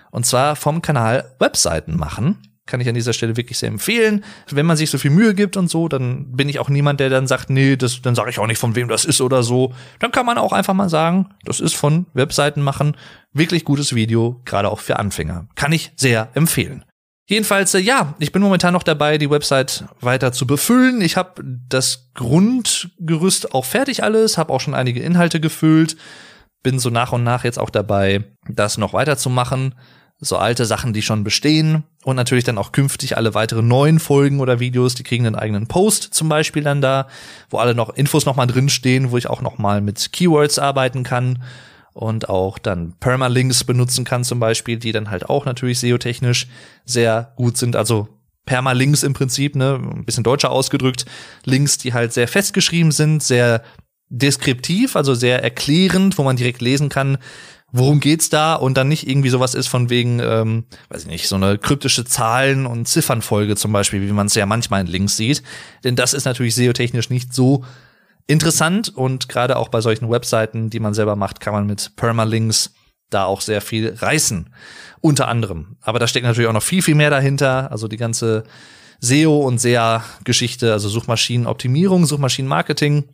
Und zwar vom Kanal Webseiten machen. Kann ich an dieser Stelle wirklich sehr empfehlen. Wenn man sich so viel Mühe gibt und so, dann bin ich auch niemand, der dann sagt, nee, das, dann sage ich auch nicht, von wem das ist oder so. Dann kann man auch einfach mal sagen, das ist von Webseiten machen. Wirklich gutes Video, gerade auch für Anfänger. Kann ich sehr empfehlen. Jedenfalls, äh, ja, ich bin momentan noch dabei, die Website weiter zu befüllen. Ich habe das Grundgerüst auch fertig alles, habe auch schon einige Inhalte gefüllt, bin so nach und nach jetzt auch dabei, das noch weiterzumachen. So alte Sachen, die schon bestehen und natürlich dann auch künftig alle weiteren neuen Folgen oder Videos, die kriegen einen eigenen Post zum Beispiel dann da, wo alle noch Infos noch mal drinstehen, wo ich auch noch mal mit Keywords arbeiten kann und auch dann Permalinks benutzen kann zum Beispiel, die dann halt auch natürlich SEO-technisch sehr gut sind. Also Permalinks im Prinzip, ne, ein bisschen deutscher ausgedrückt, Links, die halt sehr festgeschrieben sind, sehr deskriptiv, also sehr erklärend, wo man direkt lesen kann, worum geht's da und dann nicht irgendwie sowas ist von wegen, ähm, weiß ich nicht, so eine kryptische Zahlen- und Ziffernfolge zum Beispiel, wie man es ja manchmal in Links sieht. Denn das ist natürlich SEO-technisch nicht so interessant und gerade auch bei solchen Webseiten, die man selber macht, kann man mit Permalinks da auch sehr viel reißen. Unter anderem. Aber da steckt natürlich auch noch viel, viel mehr dahinter. Also die ganze SEO und SEA-Geschichte, also Suchmaschinenoptimierung, Suchmaschinenmarketing.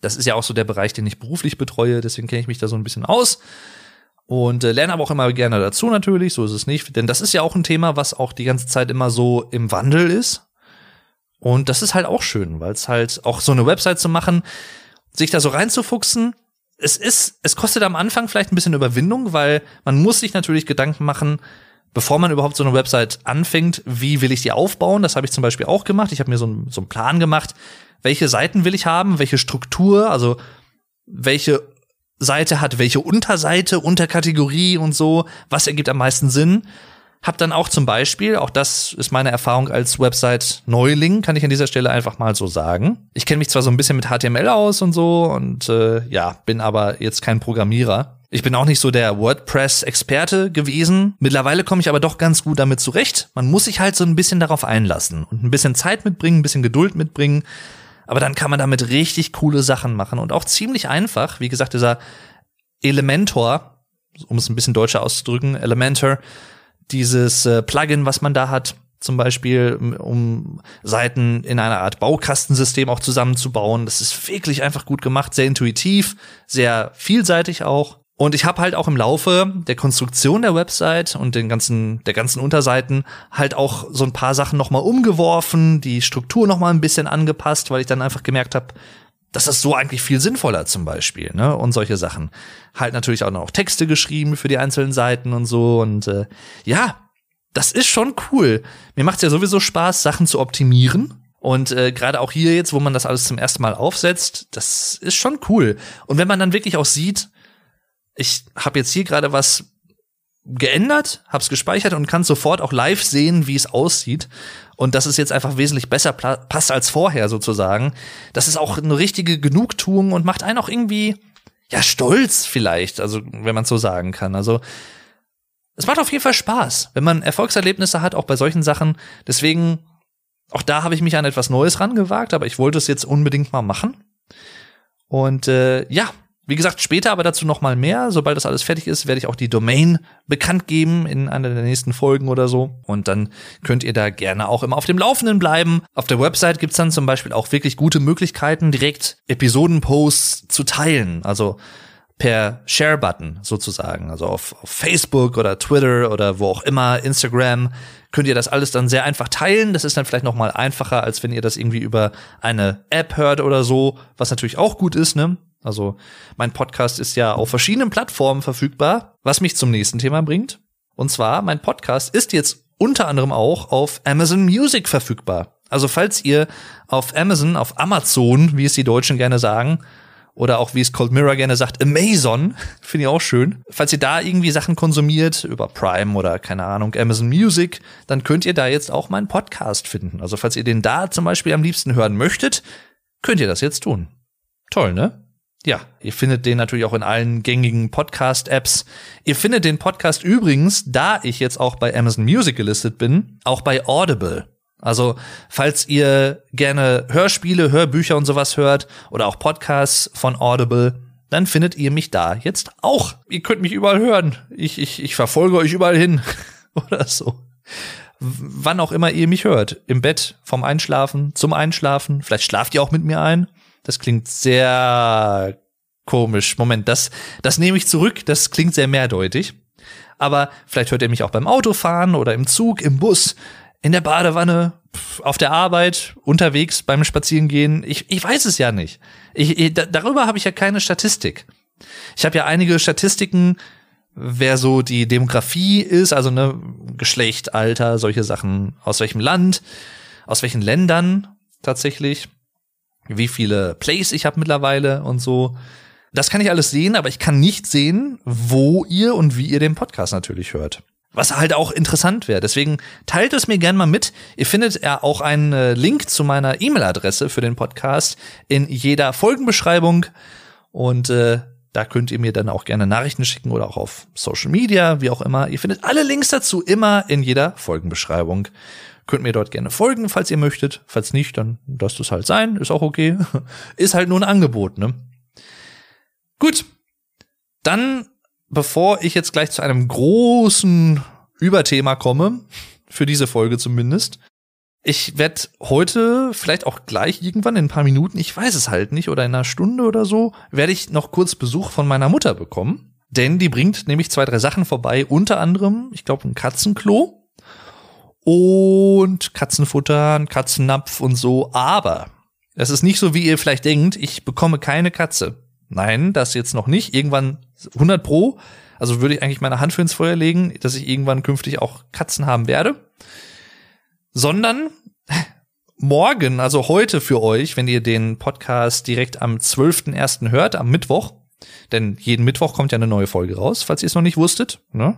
Das ist ja auch so der Bereich, den ich beruflich betreue. Deswegen kenne ich mich da so ein bisschen aus. Und äh, lerne aber auch immer gerne dazu natürlich, so ist es nicht. Denn das ist ja auch ein Thema, was auch die ganze Zeit immer so im Wandel ist. Und das ist halt auch schön, weil es halt auch so eine Website zu machen, sich da so reinzufuchsen, es ist, es kostet am Anfang vielleicht ein bisschen Überwindung, weil man muss sich natürlich Gedanken machen, bevor man überhaupt so eine Website anfängt, wie will ich die aufbauen? Das habe ich zum Beispiel auch gemacht. Ich habe mir so, ein, so einen Plan gemacht, welche Seiten will ich haben, welche Struktur, also welche Seite hat welche Unterseite, Unterkategorie und so, was ergibt am meisten Sinn. Hab dann auch zum Beispiel, auch das ist meine Erfahrung als Website-Neuling, kann ich an dieser Stelle einfach mal so sagen. Ich kenne mich zwar so ein bisschen mit HTML aus und so und äh, ja, bin aber jetzt kein Programmierer. Ich bin auch nicht so der WordPress-Experte gewesen. Mittlerweile komme ich aber doch ganz gut damit zurecht. Man muss sich halt so ein bisschen darauf einlassen und ein bisschen Zeit mitbringen, ein bisschen Geduld mitbringen. Aber dann kann man damit richtig coole Sachen machen und auch ziemlich einfach. Wie gesagt, dieser Elementor, um es ein bisschen deutscher auszudrücken, Elementor, dieses äh, Plugin, was man da hat, zum Beispiel, um Seiten in einer Art Baukastensystem auch zusammenzubauen. Das ist wirklich einfach gut gemacht, sehr intuitiv, sehr vielseitig auch. Und ich habe halt auch im Laufe der Konstruktion der Website und den ganzen der ganzen Unterseiten halt auch so ein paar Sachen noch mal umgeworfen, die Struktur noch mal ein bisschen angepasst, weil ich dann einfach gemerkt habe, das ist so eigentlich viel sinnvoller zum Beispiel, ne? Und solche Sachen. Halt natürlich auch noch Texte geschrieben für die einzelnen Seiten und so. Und äh, ja, das ist schon cool. Mir macht es ja sowieso Spaß, Sachen zu optimieren. Und äh, gerade auch hier jetzt, wo man das alles zum ersten Mal aufsetzt, das ist schon cool. Und wenn man dann wirklich auch sieht, ich habe jetzt hier gerade was geändert, hab's gespeichert und kann sofort auch live sehen, wie es aussieht. Und dass es jetzt einfach wesentlich besser passt als vorher sozusagen. Das ist auch eine richtige Genugtuung und macht einen auch irgendwie, ja, stolz vielleicht, also wenn man so sagen kann. Also es macht auf jeden Fall Spaß, wenn man Erfolgserlebnisse hat, auch bei solchen Sachen. Deswegen, auch da habe ich mich an etwas Neues rangewagt, aber ich wollte es jetzt unbedingt mal machen. Und äh, ja, wie gesagt, später aber dazu noch mal mehr. Sobald das alles fertig ist, werde ich auch die Domain bekannt geben in einer der nächsten Folgen oder so. Und dann könnt ihr da gerne auch immer auf dem Laufenden bleiben. Auf der Website gibt's dann zum Beispiel auch wirklich gute Möglichkeiten, direkt Episodenposts zu teilen. Also per Share-Button sozusagen. Also auf, auf Facebook oder Twitter oder wo auch immer, Instagram, könnt ihr das alles dann sehr einfach teilen. Das ist dann vielleicht noch mal einfacher, als wenn ihr das irgendwie über eine App hört oder so, was natürlich auch gut ist, ne? Also mein Podcast ist ja auf verschiedenen Plattformen verfügbar, was mich zum nächsten Thema bringt. Und zwar, mein Podcast ist jetzt unter anderem auch auf Amazon Music verfügbar. Also falls ihr auf Amazon, auf Amazon, wie es die Deutschen gerne sagen, oder auch wie es Cold Mirror gerne sagt, Amazon, <laughs> finde ich auch schön. Falls ihr da irgendwie Sachen konsumiert, über Prime oder keine Ahnung, Amazon Music, dann könnt ihr da jetzt auch meinen Podcast finden. Also falls ihr den da zum Beispiel am liebsten hören möchtet, könnt ihr das jetzt tun. Toll, ne? Ja, ihr findet den natürlich auch in allen gängigen Podcast-Apps. Ihr findet den Podcast übrigens, da ich jetzt auch bei Amazon Music gelistet bin, auch bei Audible. Also, falls ihr gerne Hörspiele, Hörbücher und sowas hört oder auch Podcasts von Audible, dann findet ihr mich da jetzt auch. Ihr könnt mich überall hören. Ich, ich, ich verfolge euch überall hin. <laughs> oder so. Wann auch immer ihr mich hört. Im Bett, vom Einschlafen, zum Einschlafen. Vielleicht schlaft ihr auch mit mir ein. Das klingt sehr komisch. Moment, das, das nehme ich zurück. Das klingt sehr mehrdeutig. Aber vielleicht hört ihr mich auch beim Autofahren oder im Zug, im Bus, in der Badewanne, auf der Arbeit, unterwegs, beim Spazierengehen. Ich, ich weiß es ja nicht. Ich, ich, darüber habe ich ja keine Statistik. Ich habe ja einige Statistiken, wer so die Demografie ist, also ne Geschlecht, Alter, solche Sachen, aus welchem Land, aus welchen Ländern tatsächlich wie viele Plays ich habe mittlerweile und so. Das kann ich alles sehen, aber ich kann nicht sehen, wo ihr und wie ihr den Podcast natürlich hört. Was halt auch interessant wäre. Deswegen teilt es mir gerne mal mit. Ihr findet ja auch einen äh, Link zu meiner E-Mail-Adresse für den Podcast in jeder Folgenbeschreibung. Und äh, da könnt ihr mir dann auch gerne Nachrichten schicken oder auch auf Social Media, wie auch immer. Ihr findet alle Links dazu immer in jeder Folgenbeschreibung. Könnt mir dort gerne folgen, falls ihr möchtet. Falls nicht, dann lasst es halt sein. Ist auch okay. <laughs> Ist halt nur ein Angebot, ne? Gut. Dann, bevor ich jetzt gleich zu einem großen Überthema komme, für diese Folge zumindest, ich werde heute, vielleicht auch gleich irgendwann in ein paar Minuten, ich weiß es halt nicht, oder in einer Stunde oder so, werde ich noch kurz Besuch von meiner Mutter bekommen. Denn die bringt nämlich zwei, drei Sachen vorbei, unter anderem, ich glaube, ein Katzenklo und Katzenfutter, Katzennapf und so. Aber es ist nicht so, wie ihr vielleicht denkt, ich bekomme keine Katze. Nein, das jetzt noch nicht. Irgendwann 100 pro. Also würde ich eigentlich meine Hand für ins Feuer legen, dass ich irgendwann künftig auch Katzen haben werde. Sondern morgen, also heute für euch, wenn ihr den Podcast direkt am 12.01. hört, am Mittwoch, denn jeden Mittwoch kommt ja eine neue Folge raus, falls ihr es noch nicht wusstet. Ne?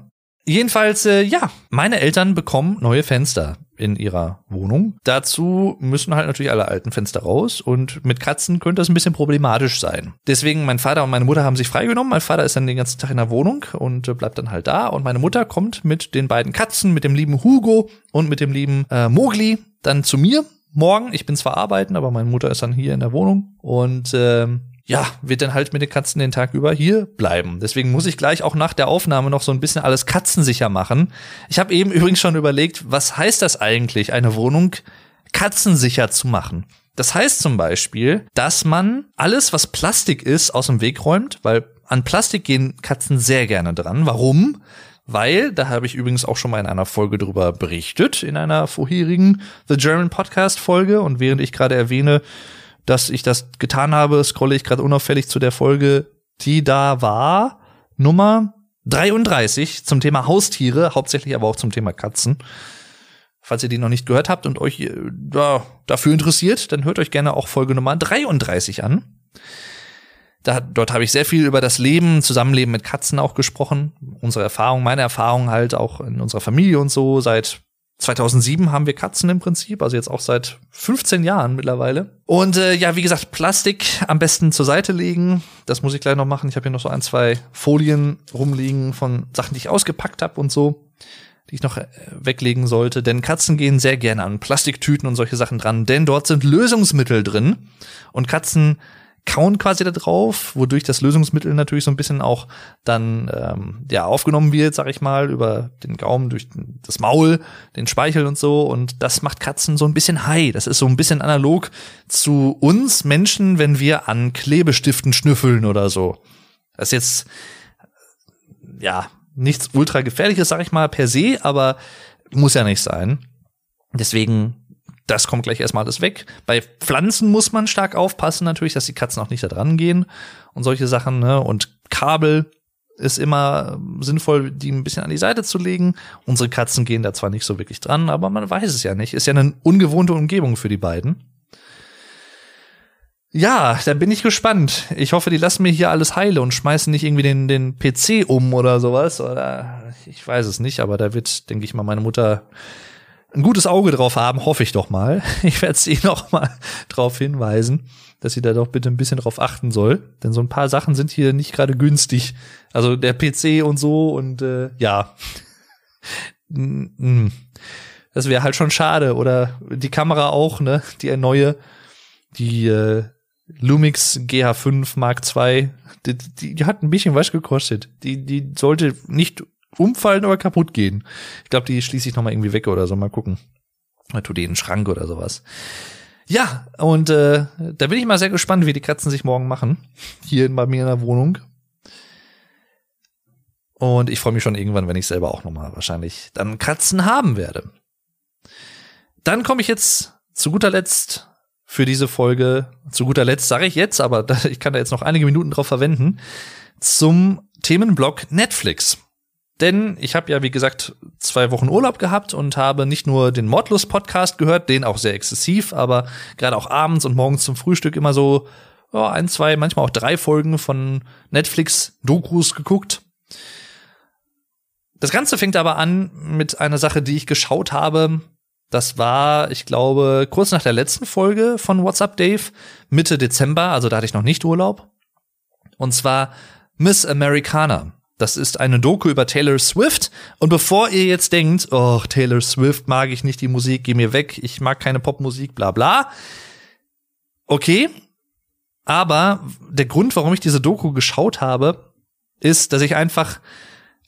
Jedenfalls, äh, ja, meine Eltern bekommen neue Fenster in ihrer Wohnung. Dazu müssen halt natürlich alle alten Fenster raus und mit Katzen könnte das ein bisschen problematisch sein. Deswegen, mein Vater und meine Mutter haben sich freigenommen. Mein Vater ist dann den ganzen Tag in der Wohnung und äh, bleibt dann halt da. Und meine Mutter kommt mit den beiden Katzen, mit dem lieben Hugo und mit dem lieben äh, Mogli dann zu mir morgen. Ich bin zwar arbeiten, aber meine Mutter ist dann hier in der Wohnung und ähm, ja, wird dann halt mit den Katzen den Tag über hier bleiben. Deswegen muss ich gleich auch nach der Aufnahme noch so ein bisschen alles katzensicher machen. Ich habe eben übrigens schon überlegt, was heißt das eigentlich, eine Wohnung katzensicher zu machen? Das heißt zum Beispiel, dass man alles, was Plastik ist, aus dem Weg räumt, weil an Plastik gehen Katzen sehr gerne dran. Warum? Weil, da habe ich übrigens auch schon mal in einer Folge drüber berichtet, in einer vorherigen The German Podcast Folge. Und während ich gerade erwähne, dass ich das getan habe, scrolle ich gerade unauffällig zu der Folge, die da war, Nummer 33 zum Thema Haustiere, hauptsächlich aber auch zum Thema Katzen. Falls ihr die noch nicht gehört habt und euch äh, da, dafür interessiert, dann hört euch gerne auch Folge Nummer 33 an. Da, dort habe ich sehr viel über das Leben, Zusammenleben mit Katzen auch gesprochen. Unsere Erfahrung, meine Erfahrung halt auch in unserer Familie und so seit 2007 haben wir Katzen im Prinzip, also jetzt auch seit 15 Jahren mittlerweile. Und äh, ja, wie gesagt, Plastik am besten zur Seite legen. Das muss ich gleich noch machen. Ich habe hier noch so ein, zwei Folien rumliegen von Sachen, die ich ausgepackt habe und so, die ich noch äh, weglegen sollte. Denn Katzen gehen sehr gerne an Plastiktüten und solche Sachen dran, denn dort sind Lösungsmittel drin. Und Katzen kauen quasi da drauf, wodurch das Lösungsmittel natürlich so ein bisschen auch dann ähm, ja aufgenommen wird, sag ich mal, über den Gaumen, durch das Maul, den Speichel und so. Und das macht Katzen so ein bisschen high. Das ist so ein bisschen analog zu uns Menschen, wenn wir an Klebestiften schnüffeln oder so. Das ist jetzt ja nichts ultra gefährliches, sag ich mal, per se, aber muss ja nicht sein. Deswegen das kommt gleich erstmal alles weg. Bei Pflanzen muss man stark aufpassen, natürlich, dass die Katzen auch nicht da dran gehen und solche Sachen. Ne? Und Kabel ist immer sinnvoll, die ein bisschen an die Seite zu legen. Unsere Katzen gehen da zwar nicht so wirklich dran, aber man weiß es ja nicht. Ist ja eine ungewohnte Umgebung für die beiden. Ja, da bin ich gespannt. Ich hoffe, die lassen mir hier alles heile und schmeißen nicht irgendwie den, den PC um oder sowas. Oder ich weiß es nicht, aber da wird, denke ich mal, meine Mutter ein gutes Auge drauf haben, hoffe ich doch mal. <laughs> Ich werde sie <laughs> noch mal drauf hinweisen, dass sie da doch bitte ein bisschen drauf achten soll, denn so ein paar Sachen sind hier nicht gerade günstig. Also der PC und so und äh, ja, <laughs> das wäre halt schon schade oder die Kamera auch, ne? Die neue, die äh, Lumix GH5 Mark II, die, die, die hat ein bisschen was gekostet. Die, die sollte nicht umfallen oder kaputt gehen. Ich glaube, die schließe ich noch mal irgendwie weg oder so. Mal gucken. Mal tu die in den Schrank oder sowas. Ja, und äh, da bin ich mal sehr gespannt, wie die Katzen sich morgen machen. Hier bei mir in der Wohnung. Und ich freue mich schon irgendwann, wenn ich selber auch noch mal wahrscheinlich dann Katzen haben werde. Dann komme ich jetzt zu guter Letzt für diese Folge, zu guter Letzt sage ich jetzt, aber <laughs> ich kann da jetzt noch einige Minuten drauf verwenden, zum Themenblock Netflix. Denn ich habe ja, wie gesagt, zwei Wochen Urlaub gehabt und habe nicht nur den Mordlust-Podcast gehört, den auch sehr exzessiv, aber gerade auch abends und morgens zum Frühstück immer so oh, ein, zwei, manchmal auch drei Folgen von Netflix-Dokus geguckt. Das Ganze fängt aber an mit einer Sache, die ich geschaut habe. Das war, ich glaube, kurz nach der letzten Folge von WhatsApp Dave, Mitte Dezember, also da hatte ich noch nicht Urlaub. Und zwar Miss Americana. Das ist eine Doku über Taylor Swift. Und bevor ihr jetzt denkt, oh, Taylor Swift mag ich nicht die Musik, geh mir weg, ich mag keine Popmusik, bla bla. Okay. Aber der Grund, warum ich diese Doku geschaut habe, ist, dass ich einfach,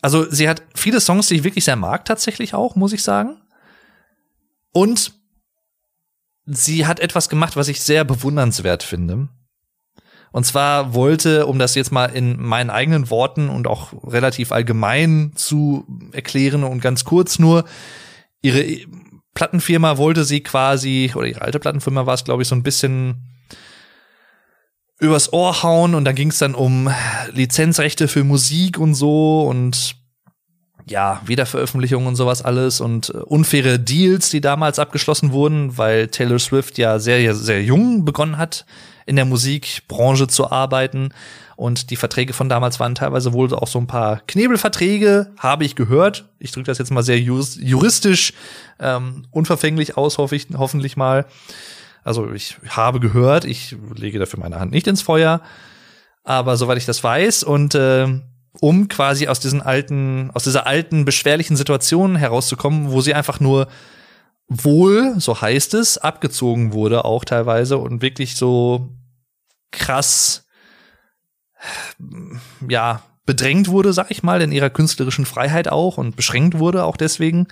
also sie hat viele Songs, die ich wirklich sehr mag, tatsächlich auch, muss ich sagen. Und sie hat etwas gemacht, was ich sehr bewundernswert finde. Und zwar wollte, um das jetzt mal in meinen eigenen Worten und auch relativ allgemein zu erklären und ganz kurz nur, ihre Plattenfirma wollte sie quasi, oder ihre alte Plattenfirma war es, glaube ich, so ein bisschen übers Ohr hauen und dann ging es dann um Lizenzrechte für Musik und so und ja, Wiederveröffentlichungen und sowas alles und unfaire Deals, die damals abgeschlossen wurden, weil Taylor Swift ja sehr, sehr jung begonnen hat, in der Musikbranche zu arbeiten. Und die Verträge von damals waren teilweise wohl auch so ein paar Knebelverträge, habe ich gehört. Ich drücke das jetzt mal sehr juristisch ähm, unverfänglich aus, hoffe ich, hoffentlich mal. Also ich habe gehört, ich lege dafür meine Hand nicht ins Feuer. Aber soweit ich das weiß und äh, um quasi aus diesen alten, aus dieser alten beschwerlichen Situation herauszukommen, wo sie einfach nur wohl, so heißt es, abgezogen wurde auch teilweise und wirklich so krass, ja, bedrängt wurde, sag ich mal, in ihrer künstlerischen Freiheit auch und beschränkt wurde auch deswegen.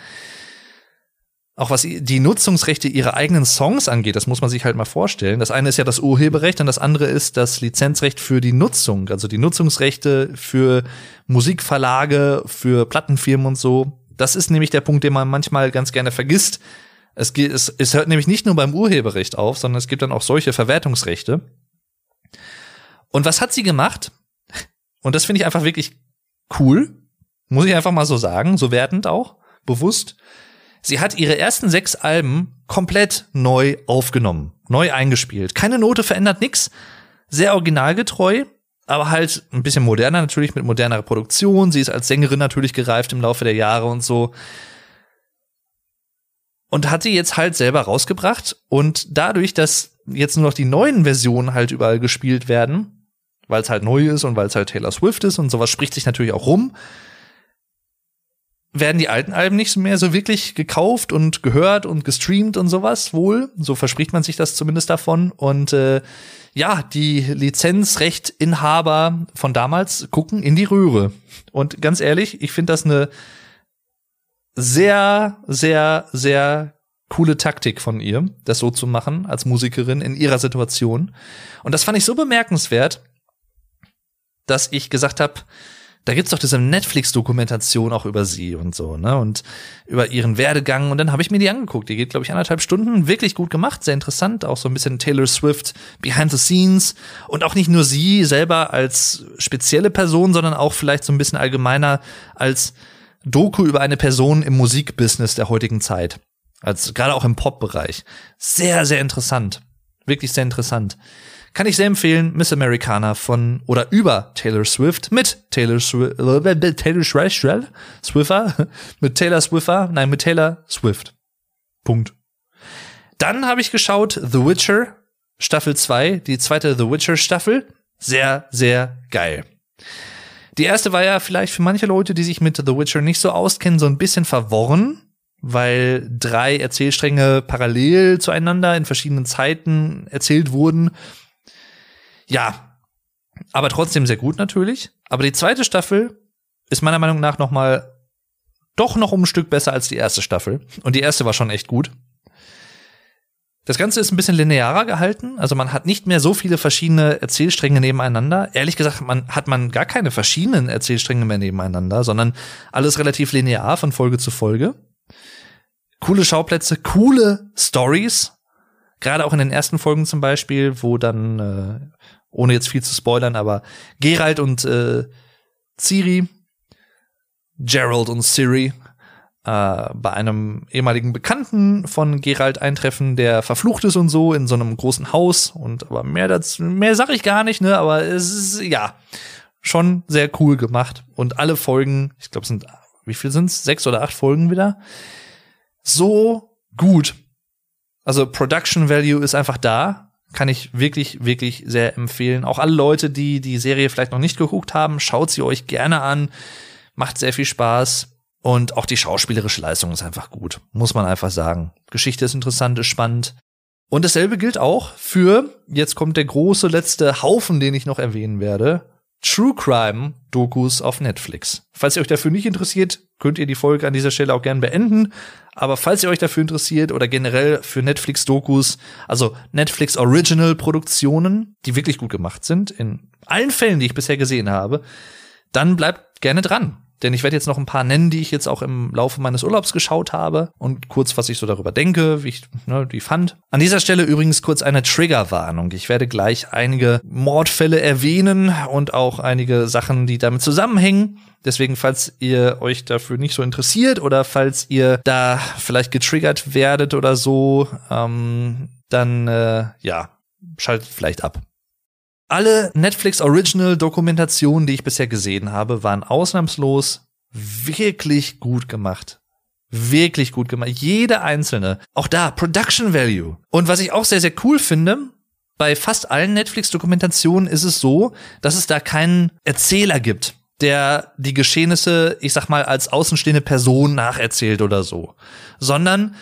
Auch was die Nutzungsrechte ihrer eigenen Songs angeht, das muss man sich halt mal vorstellen. Das eine ist ja das Urheberrecht und das andere ist das Lizenzrecht für die Nutzung, also die Nutzungsrechte für Musikverlage, für Plattenfirmen und so. Das ist nämlich der Punkt, den man manchmal ganz gerne vergisst. Es, geht, es, es hört nämlich nicht nur beim Urheberrecht auf, sondern es gibt dann auch solche Verwertungsrechte. Und was hat sie gemacht? Und das finde ich einfach wirklich cool. Muss ich einfach mal so sagen, so wertend auch, bewusst. Sie hat ihre ersten sechs Alben komplett neu aufgenommen, neu eingespielt. Keine Note verändert, nix. Sehr originalgetreu, aber halt ein bisschen moderner natürlich mit moderner Produktion. Sie ist als Sängerin natürlich gereift im Laufe der Jahre und so. und hat die jetzt halt selber rausgebracht und dadurch, dass jetzt nur noch die neuen Versionen halt überall gespielt werden, weil es halt neu ist und weil es halt Taylor Swift ist und sowas spricht sich natürlich auch rum, werden die alten Alben nicht mehr so wirklich gekauft und gehört und gestreamt und sowas wohl. So verspricht man sich das zumindest davon. Und äh, ja, die Lizenzrechtinhaber von damals gucken in die Röhre. Und ganz ehrlich, ich finde das eine sehr, sehr, sehr coole Taktik von ihr, das so zu machen als Musikerin in ihrer Situation. Und das fand ich so bemerkenswert, dass ich gesagt habe, da gibt's doch diese Netflix-Dokumentation auch über sie und so, ne? Und über ihren Werdegang. Und dann habe ich mir die angeguckt. Die geht, glaube ich, anderthalb Stunden. Wirklich gut gemacht, sehr interessant. Auch so ein bisschen Taylor Swift behind the scenes. Und auch nicht nur sie selber als spezielle Person, sondern auch vielleicht so ein bisschen allgemeiner als Doku über eine Person im Musikbusiness der heutigen Zeit. Als gerade auch im Pop-Bereich. Sehr, sehr interessant. Wirklich sehr interessant. Kann ich sehr empfehlen, Miss Americana von oder über Taylor Swift mit Taylor Swift, äh, Taylor Swift, Swiffer, <laughs> mit Taylor Swiffer, nein, mit Taylor Swift. Punkt. Dann habe ich geschaut The Witcher Staffel 2, die zweite The Witcher Staffel. Sehr, sehr geil. Die erste war ja vielleicht für manche Leute, die sich mit The Witcher nicht so auskennen, so ein bisschen verworren, weil drei Erzählstränge parallel zueinander in verschiedenen Zeiten erzählt wurden ja, aber trotzdem sehr gut natürlich. Aber die zweite Staffel ist meiner Meinung nach noch mal doch noch um ein Stück besser als die erste Staffel. Und die erste war schon echt gut. Das Ganze ist ein bisschen linearer gehalten, also man hat nicht mehr so viele verschiedene Erzählstränge nebeneinander. Ehrlich gesagt, man hat man gar keine verschiedenen Erzählstränge mehr nebeneinander, sondern alles relativ linear von Folge zu Folge. Coole Schauplätze, coole Stories, gerade auch in den ersten Folgen zum Beispiel, wo dann äh, ohne jetzt viel zu spoilern, aber Gerald und äh, Ciri, Gerald und Siri äh, bei einem ehemaligen Bekannten von Gerald eintreffen, der verflucht ist und so in so einem großen Haus und aber mehr dazu, mehr sag ich gar nicht, ne, aber es ist ja schon sehr cool gemacht und alle Folgen, ich glaube, sind wie viel sind's? Sechs oder acht Folgen wieder. So gut. Also Production Value ist einfach da kann ich wirklich, wirklich sehr empfehlen. Auch alle Leute, die die Serie vielleicht noch nicht geguckt haben, schaut sie euch gerne an. Macht sehr viel Spaß. Und auch die schauspielerische Leistung ist einfach gut. Muss man einfach sagen. Geschichte ist interessant, ist spannend. Und dasselbe gilt auch für, jetzt kommt der große letzte Haufen, den ich noch erwähnen werde. True Crime Dokus auf Netflix. Falls ihr euch dafür nicht interessiert, könnt ihr die Folge an dieser Stelle auch gern beenden. Aber falls ihr euch dafür interessiert oder generell für Netflix Dokus, also Netflix Original Produktionen, die wirklich gut gemacht sind, in allen Fällen, die ich bisher gesehen habe, dann bleibt gerne dran. Denn ich werde jetzt noch ein paar nennen, die ich jetzt auch im Laufe meines Urlaubs geschaut habe und kurz, was ich so darüber denke, wie ich ne, die fand. An dieser Stelle übrigens kurz eine Triggerwarnung. Ich werde gleich einige Mordfälle erwähnen und auch einige Sachen, die damit zusammenhängen. Deswegen, falls ihr euch dafür nicht so interessiert oder falls ihr da vielleicht getriggert werdet oder so, ähm, dann äh, ja, schaltet vielleicht ab. Alle Netflix Original Dokumentationen, die ich bisher gesehen habe, waren ausnahmslos wirklich gut gemacht. Wirklich gut gemacht. Jede einzelne. Auch da, Production Value. Und was ich auch sehr, sehr cool finde, bei fast allen Netflix-Dokumentationen ist es so, dass es da keinen Erzähler gibt, der die Geschehnisse, ich sag mal, als außenstehende Person nacherzählt oder so. Sondern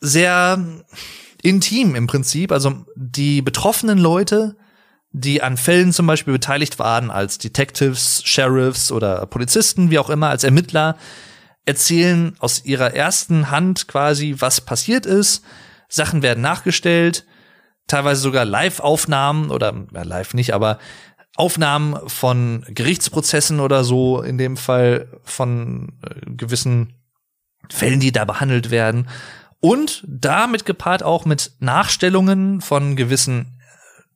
sehr intim im Prinzip. Also die betroffenen Leute die an Fällen zum Beispiel beteiligt waren, als Detectives, Sheriffs oder Polizisten, wie auch immer, als Ermittler, erzählen aus ihrer ersten Hand quasi, was passiert ist. Sachen werden nachgestellt, teilweise sogar Live-Aufnahmen oder ja, live nicht, aber Aufnahmen von Gerichtsprozessen oder so, in dem Fall von äh, gewissen Fällen, die da behandelt werden. Und damit gepaart auch mit Nachstellungen von gewissen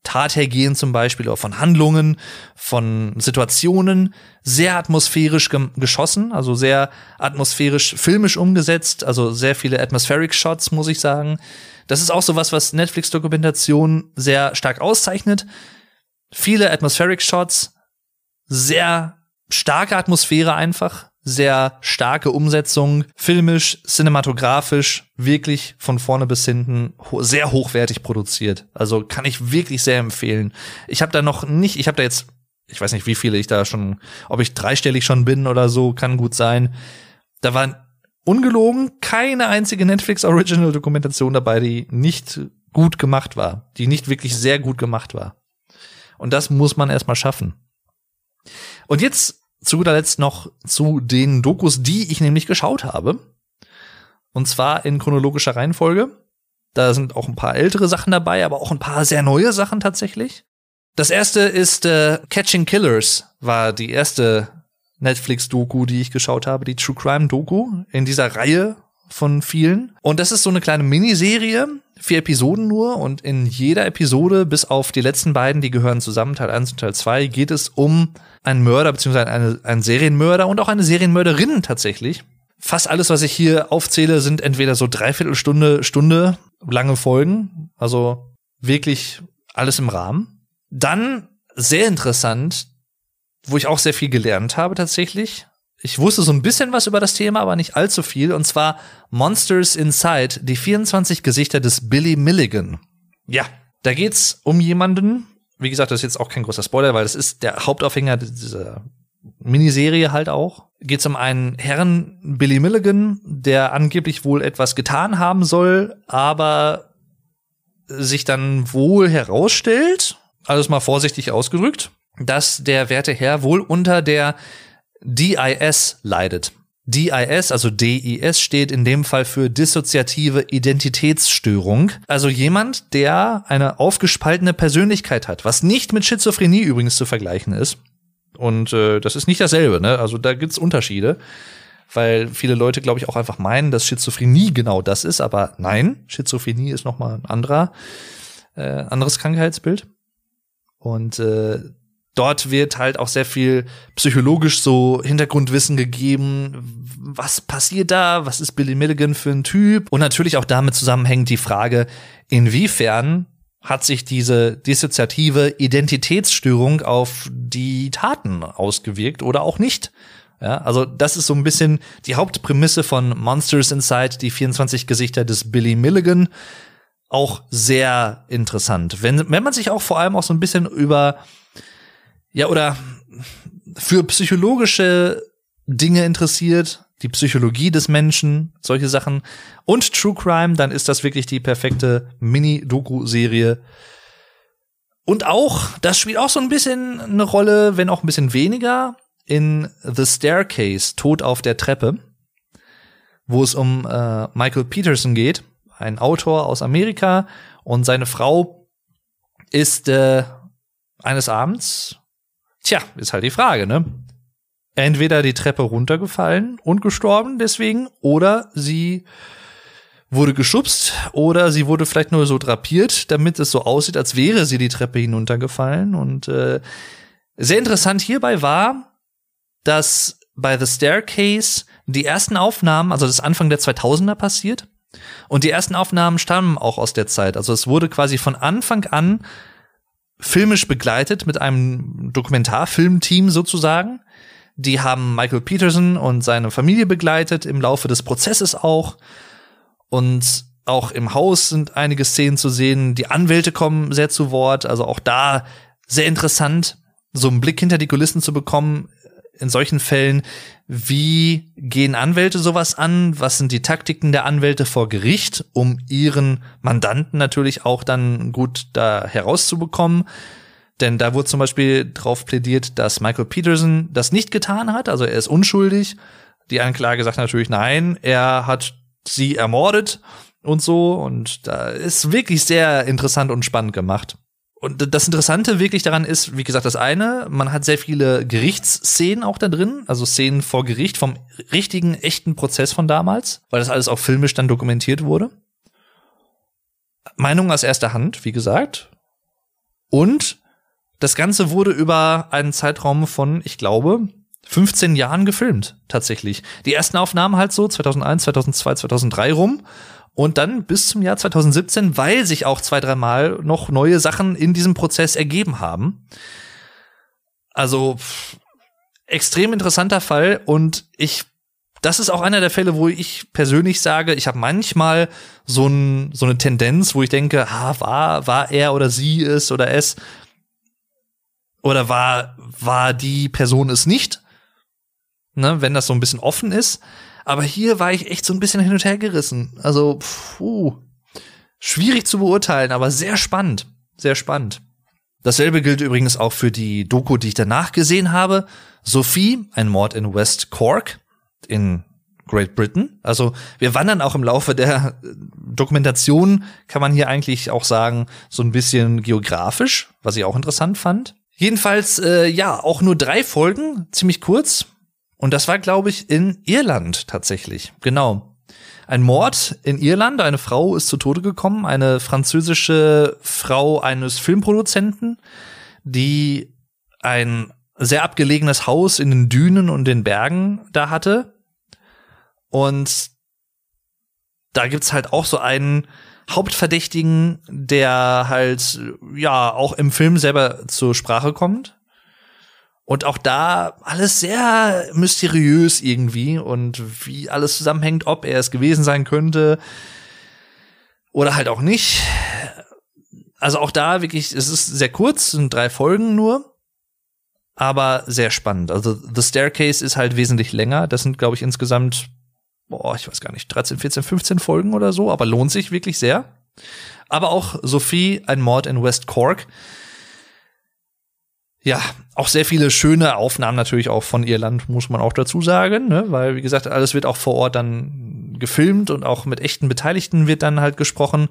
Tathergehen zum Beispiel oder von Handlungen, von Situationen sehr atmosphärisch ge geschossen, also sehr atmosphärisch filmisch umgesetzt, also sehr viele Atmospheric Shots, muss ich sagen. Das ist auch so was, was Netflix-Dokumentation sehr stark auszeichnet. Viele Atmospheric Shots, sehr starke Atmosphäre einfach, sehr starke Umsetzung, filmisch, cinematografisch, wirklich von vorne bis hinten ho sehr hochwertig produziert. Also kann ich wirklich sehr empfehlen. Ich habe da noch nicht, ich habe da jetzt, ich weiß nicht, wie viele ich da schon, ob ich dreistellig schon bin oder so, kann gut sein. Da waren ungelogen keine einzige Netflix Original Dokumentation dabei, die nicht gut gemacht war, die nicht wirklich sehr gut gemacht war. Und das muss man erstmal schaffen. Und jetzt zu guter Letzt noch zu den Dokus, die ich nämlich geschaut habe. Und zwar in chronologischer Reihenfolge. Da sind auch ein paar ältere Sachen dabei, aber auch ein paar sehr neue Sachen tatsächlich. Das erste ist äh, Catching Killers, war die erste Netflix-Doku, die ich geschaut habe, die True Crime-Doku in dieser Reihe von vielen. Und das ist so eine kleine Miniserie, vier Episoden nur und in jeder Episode, bis auf die letzten beiden, die gehören zusammen, Teil 1 und Teil 2, geht es um einen Mörder beziehungsweise eine, einen Serienmörder und auch eine Serienmörderin tatsächlich. Fast alles, was ich hier aufzähle, sind entweder so Dreiviertelstunde, Stunde lange Folgen, also wirklich alles im Rahmen. Dann sehr interessant, wo ich auch sehr viel gelernt habe tatsächlich, ich wusste so ein bisschen was über das Thema, aber nicht allzu viel. Und zwar Monsters Inside, die 24 Gesichter des Billy Milligan. Ja, da geht's um jemanden. Wie gesagt, das ist jetzt auch kein großer Spoiler, weil das ist der Hauptaufhänger dieser Miniserie halt auch. Geht's um einen Herrn Billy Milligan, der angeblich wohl etwas getan haben soll, aber sich dann wohl herausstellt, alles mal vorsichtig ausgedrückt, dass der werte Herr wohl unter der DIS leidet. DIS, also DIS, steht in dem Fall für dissoziative Identitätsstörung. Also jemand, der eine aufgespaltene Persönlichkeit hat, was nicht mit Schizophrenie übrigens zu vergleichen ist. Und äh, das ist nicht dasselbe, ne? Also da gibt's Unterschiede, weil viele Leute, glaube ich, auch einfach meinen, dass Schizophrenie genau das ist, aber nein, Schizophrenie ist noch mal ein anderer, äh, anderes Krankheitsbild. Und äh, dort wird halt auch sehr viel psychologisch so Hintergrundwissen gegeben. Was passiert da? Was ist Billy Milligan für ein Typ? Und natürlich auch damit zusammenhängt die Frage, inwiefern hat sich diese dissoziative Identitätsstörung auf die Taten ausgewirkt oder auch nicht? Ja, also das ist so ein bisschen die Hauptprämisse von Monsters Inside, die 24 Gesichter des Billy Milligan. Auch sehr interessant. Wenn, wenn man sich auch vor allem auch so ein bisschen über ja, oder für psychologische Dinge interessiert, die Psychologie des Menschen, solche Sachen und True Crime, dann ist das wirklich die perfekte Mini-Doku-Serie. Und auch, das spielt auch so ein bisschen eine Rolle, wenn auch ein bisschen weniger, in The Staircase, Tod auf der Treppe, wo es um äh, Michael Peterson geht, ein Autor aus Amerika, und seine Frau ist äh, eines Abends Tja, ist halt die Frage, ne? Entweder die Treppe runtergefallen und gestorben deswegen, oder sie wurde geschubst, oder sie wurde vielleicht nur so drapiert, damit es so aussieht, als wäre sie die Treppe hinuntergefallen. Und äh, sehr interessant hierbei war, dass bei The Staircase die ersten Aufnahmen, also das Anfang der 2000er passiert, und die ersten Aufnahmen stammen auch aus der Zeit. Also es wurde quasi von Anfang an filmisch begleitet mit einem Dokumentarfilmteam sozusagen. Die haben Michael Peterson und seine Familie begleitet, im Laufe des Prozesses auch. Und auch im Haus sind einige Szenen zu sehen. Die Anwälte kommen sehr zu Wort. Also auch da sehr interessant, so einen Blick hinter die Kulissen zu bekommen, in solchen Fällen, wie gehen Anwälte sowas an? Was sind die Taktiken der Anwälte vor Gericht, um ihren Mandanten natürlich auch dann gut da herauszubekommen? Denn da wurde zum Beispiel drauf plädiert, dass Michael Peterson das nicht getan hat, also er ist unschuldig. Die Anklage sagt natürlich nein, er hat sie ermordet und so. Und da ist wirklich sehr interessant und spannend gemacht. Und das Interessante wirklich daran ist, wie gesagt, das eine, man hat sehr viele Gerichtsszenen auch da drin, also Szenen vor Gericht vom richtigen, echten Prozess von damals, weil das alles auch filmisch dann dokumentiert wurde. Meinung aus erster Hand, wie gesagt. Und das Ganze wurde über einen Zeitraum von, ich glaube, 15 Jahren gefilmt, tatsächlich. Die ersten Aufnahmen halt so 2001, 2002, 2003 rum und dann bis zum Jahr 2017, weil sich auch zwei, dreimal noch neue Sachen in diesem Prozess ergeben haben. Also extrem interessanter Fall und ich das ist auch einer der Fälle, wo ich persönlich sage, ich habe manchmal so, ein, so eine Tendenz, wo ich denke, ah, war, war er oder sie es oder es oder war, war die Person es nicht, ne, wenn das so ein bisschen offen ist. Aber hier war ich echt so ein bisschen hin und her gerissen. Also, puh, schwierig zu beurteilen, aber sehr spannend, sehr spannend. Dasselbe gilt übrigens auch für die Doku, die ich danach gesehen habe. Sophie, ein Mord in West Cork in Great Britain. Also wir wandern auch im Laufe der Dokumentation, kann man hier eigentlich auch sagen, so ein bisschen geografisch, was ich auch interessant fand. Jedenfalls, äh, ja, auch nur drei Folgen, ziemlich kurz. Und das war, glaube ich, in Irland tatsächlich. Genau. Ein Mord in Irland. Eine Frau ist zu Tode gekommen. Eine französische Frau eines Filmproduzenten, die ein sehr abgelegenes Haus in den Dünen und den Bergen da hatte. Und da gibt's halt auch so einen Hauptverdächtigen, der halt, ja, auch im Film selber zur Sprache kommt. Und auch da alles sehr mysteriös irgendwie und wie alles zusammenhängt, ob er es gewesen sein könnte oder halt auch nicht. Also auch da wirklich, es ist sehr kurz, sind drei Folgen nur aber sehr spannend. Also The Staircase ist halt wesentlich länger. Das sind, glaube ich, insgesamt, boah, ich weiß gar nicht, 13, 14, 15 Folgen oder so, aber lohnt sich wirklich sehr. Aber auch Sophie, ein Mord in West Cork. Ja, auch sehr viele schöne Aufnahmen natürlich auch von Irland, muss man auch dazu sagen, ne? weil, wie gesagt, alles wird auch vor Ort dann gefilmt und auch mit echten Beteiligten wird dann halt gesprochen.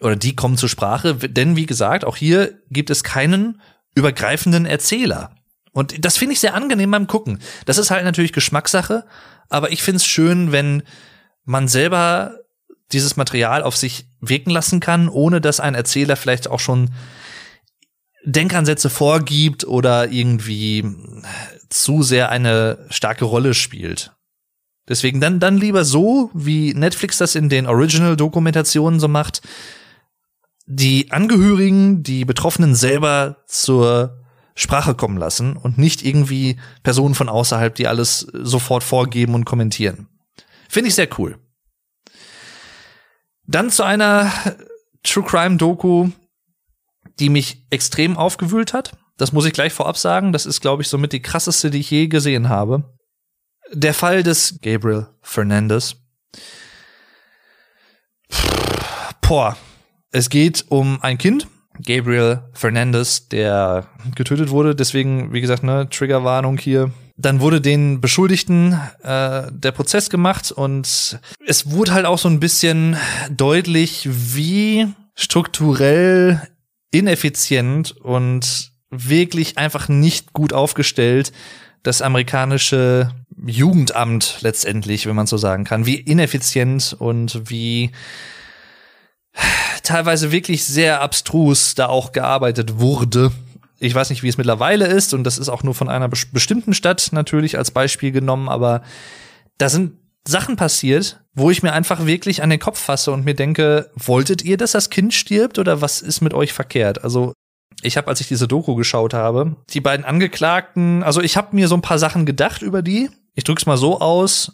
Oder die kommen zur Sprache, denn wie gesagt, auch hier gibt es keinen übergreifenden Erzähler. Und das finde ich sehr angenehm beim Gucken. Das ist halt natürlich Geschmackssache, aber ich finde es schön, wenn man selber dieses Material auf sich wirken lassen kann, ohne dass ein Erzähler vielleicht auch schon Denkansätze vorgibt oder irgendwie zu sehr eine starke Rolle spielt. Deswegen dann, dann lieber so, wie Netflix das in den Original-Dokumentationen so macht, die Angehörigen, die Betroffenen selber zur Sprache kommen lassen und nicht irgendwie Personen von außerhalb, die alles sofort vorgeben und kommentieren. Finde ich sehr cool. Dann zu einer True Crime Doku, die mich extrem aufgewühlt hat. Das muss ich gleich vorab sagen. Das ist, glaube ich, somit die krasseste, die ich je gesehen habe. Der Fall des Gabriel Fernandez. Boah, es geht um ein Kind, Gabriel Fernandez, der getötet wurde. Deswegen, wie gesagt, ne, Triggerwarnung hier. Dann wurde den Beschuldigten äh, der Prozess gemacht und es wurde halt auch so ein bisschen deutlich, wie strukturell ineffizient und wirklich einfach nicht gut aufgestellt das amerikanische Jugendamt letztendlich, wenn man so sagen kann, wie ineffizient und wie teilweise wirklich sehr abstrus da auch gearbeitet wurde. Ich weiß nicht, wie es mittlerweile ist, und das ist auch nur von einer bestimmten Stadt natürlich als Beispiel genommen, aber da sind Sachen passiert, wo ich mir einfach wirklich an den Kopf fasse und mir denke, wolltet ihr, dass das Kind stirbt oder was ist mit euch verkehrt? Also ich habe, als ich diese Doku geschaut habe, die beiden Angeklagten, also ich habe mir so ein paar Sachen gedacht über die. Ich drück's mal so aus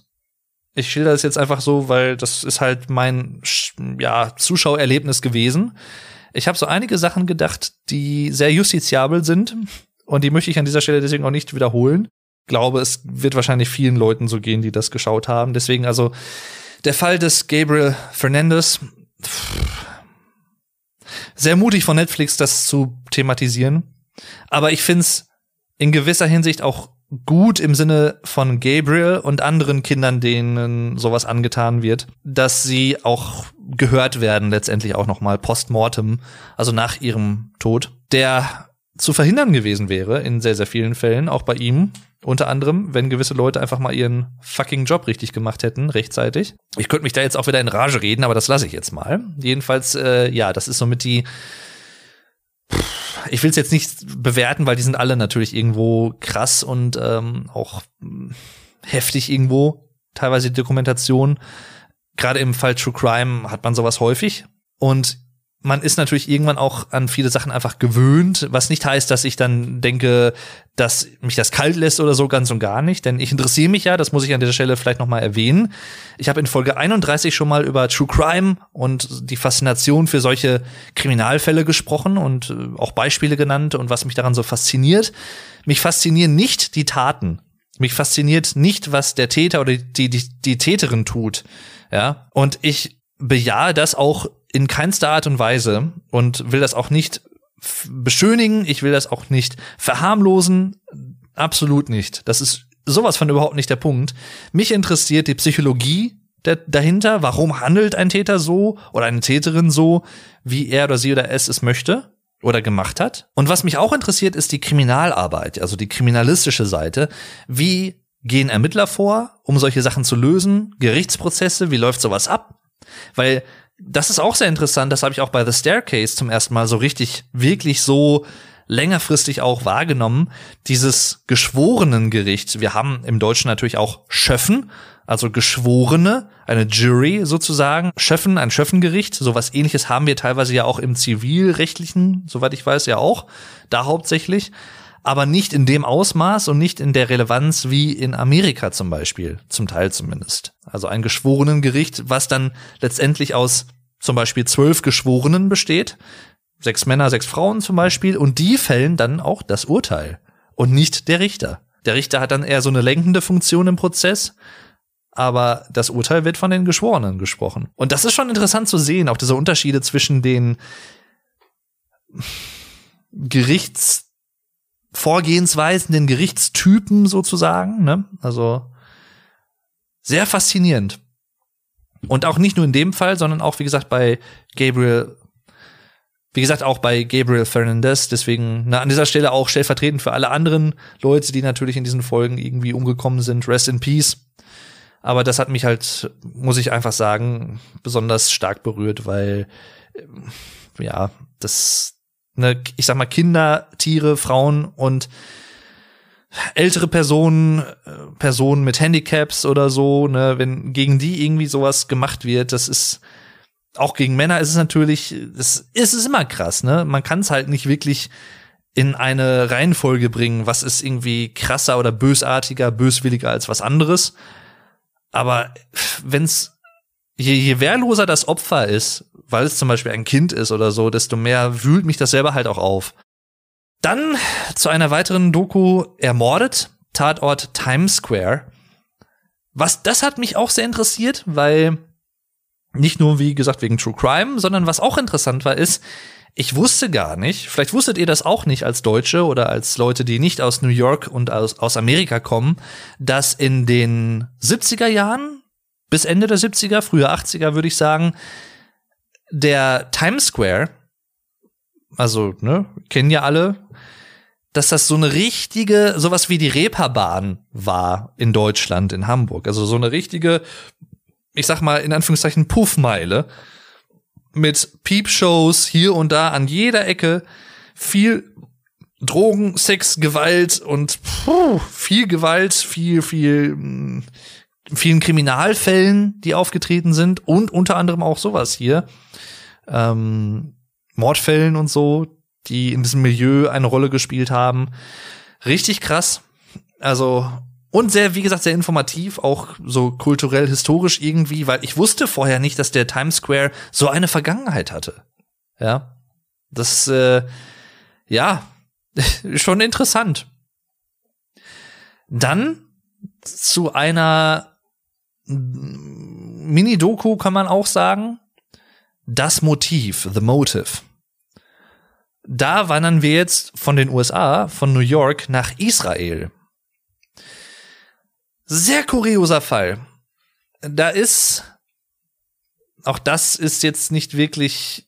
ich schilder das jetzt einfach so, weil das ist halt mein ja, Zuschauererlebnis gewesen. Ich habe so einige Sachen gedacht, die sehr justiziabel sind und die möchte ich an dieser Stelle deswegen auch nicht wiederholen. Glaube, es wird wahrscheinlich vielen Leuten so gehen, die das geschaut haben. Deswegen also der Fall des Gabriel Fernandez. Sehr mutig von Netflix, das zu thematisieren. Aber ich find's in gewisser Hinsicht auch gut im Sinne von Gabriel und anderen Kindern, denen sowas angetan wird, dass sie auch gehört werden, letztendlich auch nochmal postmortem, also nach ihrem Tod, der zu verhindern gewesen wäre in sehr, sehr vielen Fällen, auch bei ihm. Unter anderem, wenn gewisse Leute einfach mal ihren fucking Job richtig gemacht hätten, rechtzeitig. Ich könnte mich da jetzt auch wieder in Rage reden, aber das lasse ich jetzt mal. Jedenfalls, äh, ja, das ist somit die ich will es jetzt nicht bewerten, weil die sind alle natürlich irgendwo krass und ähm, auch heftig irgendwo. Teilweise die Dokumentation. Gerade im Fall True Crime hat man sowas häufig. Und man ist natürlich irgendwann auch an viele Sachen einfach gewöhnt, was nicht heißt, dass ich dann denke, dass mich das kalt lässt oder so ganz und gar nicht, denn ich interessiere mich ja, das muss ich an dieser Stelle vielleicht noch mal erwähnen. Ich habe in Folge 31 schon mal über True Crime und die Faszination für solche Kriminalfälle gesprochen und äh, auch Beispiele genannt und was mich daran so fasziniert. Mich faszinieren nicht die Taten. Mich fasziniert nicht, was der Täter oder die, die, die Täterin tut. Ja, und ich bejahe das auch in keinster Art und Weise und will das auch nicht beschönigen, ich will das auch nicht verharmlosen, absolut nicht. Das ist sowas von überhaupt nicht der Punkt. Mich interessiert die Psychologie der, dahinter, warum handelt ein Täter so oder eine Täterin so, wie er oder sie oder es es möchte oder gemacht hat. Und was mich auch interessiert, ist die Kriminalarbeit, also die kriminalistische Seite. Wie gehen Ermittler vor, um solche Sachen zu lösen? Gerichtsprozesse, wie läuft sowas ab? Weil das ist auch sehr interessant, das habe ich auch bei The Staircase zum ersten Mal so richtig, wirklich so längerfristig auch wahrgenommen, dieses Geschworenengericht. Wir haben im Deutschen natürlich auch Schöffen, also Geschworene, eine Jury sozusagen. Schöffen, ein Schöffengericht, sowas ähnliches haben wir teilweise ja auch im zivilrechtlichen, soweit ich weiß, ja auch, da hauptsächlich. Aber nicht in dem Ausmaß und nicht in der Relevanz wie in Amerika zum Beispiel, zum Teil zumindest. Also ein Geschworenengericht, was dann letztendlich aus zum Beispiel zwölf Geschworenen besteht, sechs Männer, sechs Frauen zum Beispiel, und die fällen dann auch das Urteil und nicht der Richter. Der Richter hat dann eher so eine lenkende Funktion im Prozess, aber das Urteil wird von den Geschworenen gesprochen. Und das ist schon interessant zu sehen, auch diese Unterschiede zwischen den Gerichtsvorgehensweisen, den Gerichtstypen sozusagen, ne? Also sehr faszinierend. Und auch nicht nur in dem Fall, sondern auch, wie gesagt, bei Gabriel, wie gesagt, auch bei Gabriel Fernandez. Deswegen na, an dieser Stelle auch stellvertretend für alle anderen Leute, die natürlich in diesen Folgen irgendwie umgekommen sind. Rest in Peace. Aber das hat mich halt, muss ich einfach sagen, besonders stark berührt, weil, ja, das, ne, ich sag mal, Kinder, Tiere, Frauen und ältere Personen, äh, Personen mit Handicaps oder so, ne, wenn gegen die irgendwie sowas gemacht wird, das ist auch gegen Männer ist es natürlich, es ist es immer krass, ne? Man kann es halt nicht wirklich in eine Reihenfolge bringen, was ist irgendwie krasser oder bösartiger, böswilliger als was anderes. Aber wenn's je, je wehrloser das Opfer ist, weil es zum Beispiel ein Kind ist oder so, desto mehr wühlt mich das selber halt auch auf. Dann zu einer weiteren Doku ermordet, Tatort Times Square. Was, das hat mich auch sehr interessiert, weil nicht nur, wie gesagt, wegen True Crime, sondern was auch interessant war, ist, ich wusste gar nicht, vielleicht wusstet ihr das auch nicht als Deutsche oder als Leute, die nicht aus New York und aus, aus Amerika kommen, dass in den 70er Jahren bis Ende der 70er, frühe 80er würde ich sagen, der Times Square, also, ne, kennen ja alle, dass das so eine richtige, sowas wie die Reeperbahn war in Deutschland, in Hamburg. Also so eine richtige, ich sag mal in Anführungszeichen Puffmeile mit Peepshows hier und da an jeder Ecke, viel Drogen, Sex, Gewalt und puh, viel Gewalt, viel, viel, hm, vielen Kriminalfällen, die aufgetreten sind und unter anderem auch sowas hier. Ähm, Mordfällen und so, die in diesem Milieu eine Rolle gespielt haben. Richtig krass. Also, und sehr, wie gesagt, sehr informativ, auch so kulturell, historisch irgendwie, weil ich wusste vorher nicht, dass der Times Square so eine Vergangenheit hatte. Ja. Das, äh, ja, <laughs> schon interessant. Dann zu einer Mini-Doku kann man auch sagen. Das Motiv, The Motive da wandern wir jetzt von den USA, von New York nach Israel. Sehr kurioser Fall. Da ist, auch das ist jetzt nicht wirklich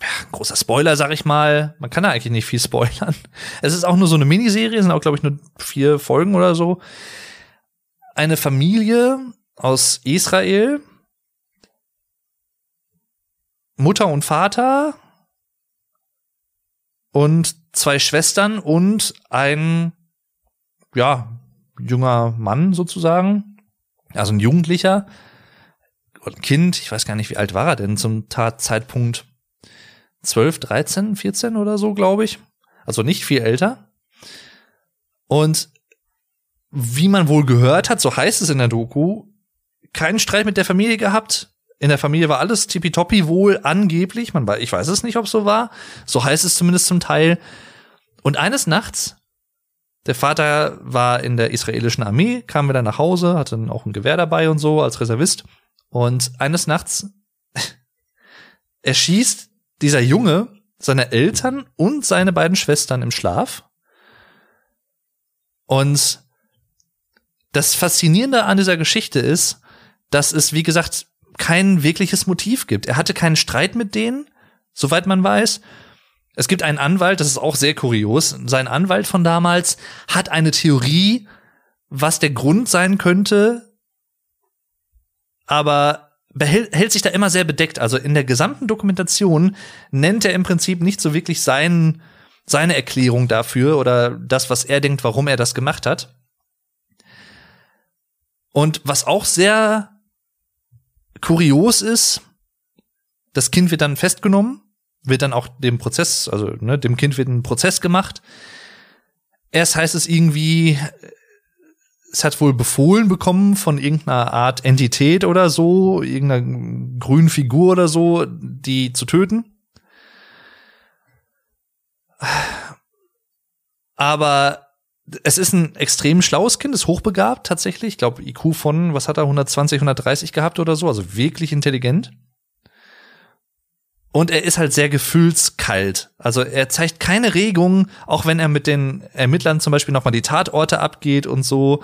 ja, großer Spoiler, sag ich mal. Man kann da eigentlich nicht viel spoilern. Es ist auch nur so eine Miniserie, sind auch, glaube ich, nur vier Folgen oder so. Eine Familie aus Israel, Mutter und Vater, und zwei Schwestern und ein, ja, junger Mann sozusagen, also ein Jugendlicher, ein Kind, ich weiß gar nicht, wie alt war er denn zum Tatzeitpunkt, 12, 13, 14 oder so, glaube ich. Also nicht viel älter. Und wie man wohl gehört hat, so heißt es in der Doku, keinen Streit mit der Familie gehabt. In der Familie war alles tippitoppi wohl angeblich. Man ich weiß es nicht, ob es so war. So heißt es zumindest zum Teil. Und eines Nachts, der Vater war in der israelischen Armee, kam wieder nach Hause, hatte dann auch ein Gewehr dabei und so als Reservist. Und eines Nachts <laughs> erschießt dieser Junge seine Eltern und seine beiden Schwestern im Schlaf. Und das Faszinierende an dieser Geschichte ist, dass es, wie gesagt, kein wirkliches Motiv gibt. Er hatte keinen Streit mit denen, soweit man weiß. Es gibt einen Anwalt, das ist auch sehr kurios. Sein Anwalt von damals hat eine Theorie, was der Grund sein könnte, aber hält sich da immer sehr bedeckt. Also in der gesamten Dokumentation nennt er im Prinzip nicht so wirklich sein, seine Erklärung dafür oder das, was er denkt, warum er das gemacht hat. Und was auch sehr kurios ist, das Kind wird dann festgenommen, wird dann auch dem Prozess, also ne, dem Kind wird ein Prozess gemacht. Erst heißt es irgendwie, es hat wohl befohlen bekommen von irgendeiner Art Entität oder so, irgendeiner grünen Figur oder so, die zu töten. Aber es ist ein extrem schlaues Kind, ist hochbegabt tatsächlich. Ich glaube, IQ von, was hat er, 120, 130 gehabt oder so, also wirklich intelligent. Und er ist halt sehr gefühlskalt. Also er zeigt keine Regung, auch wenn er mit den Ermittlern zum Beispiel nochmal die Tatorte abgeht und so.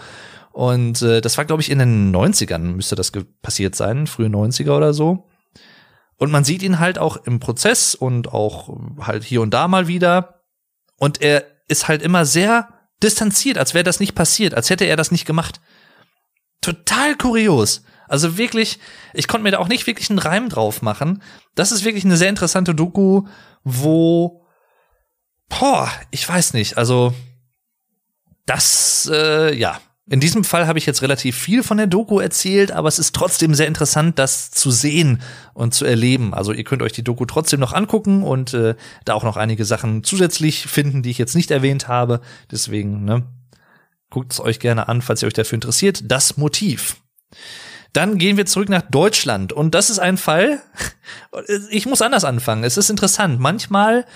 Und äh, das war, glaube ich, in den 90ern müsste das passiert sein, frühe 90er oder so. Und man sieht ihn halt auch im Prozess und auch halt hier und da mal wieder. Und er ist halt immer sehr distanziert, als wäre das nicht passiert, als hätte er das nicht gemacht. Total kurios. Also wirklich, ich konnte mir da auch nicht wirklich einen Reim drauf machen. Das ist wirklich eine sehr interessante Doku, wo, boah, ich weiß nicht, also das, äh, ja, in diesem Fall habe ich jetzt relativ viel von der Doku erzählt, aber es ist trotzdem sehr interessant, das zu sehen und zu erleben. Also ihr könnt euch die Doku trotzdem noch angucken und äh, da auch noch einige Sachen zusätzlich finden, die ich jetzt nicht erwähnt habe. Deswegen, ne, guckt es euch gerne an, falls ihr euch dafür interessiert. Das Motiv. Dann gehen wir zurück nach Deutschland und das ist ein Fall. <laughs> Ich muss anders anfangen. Es ist interessant. Manchmal,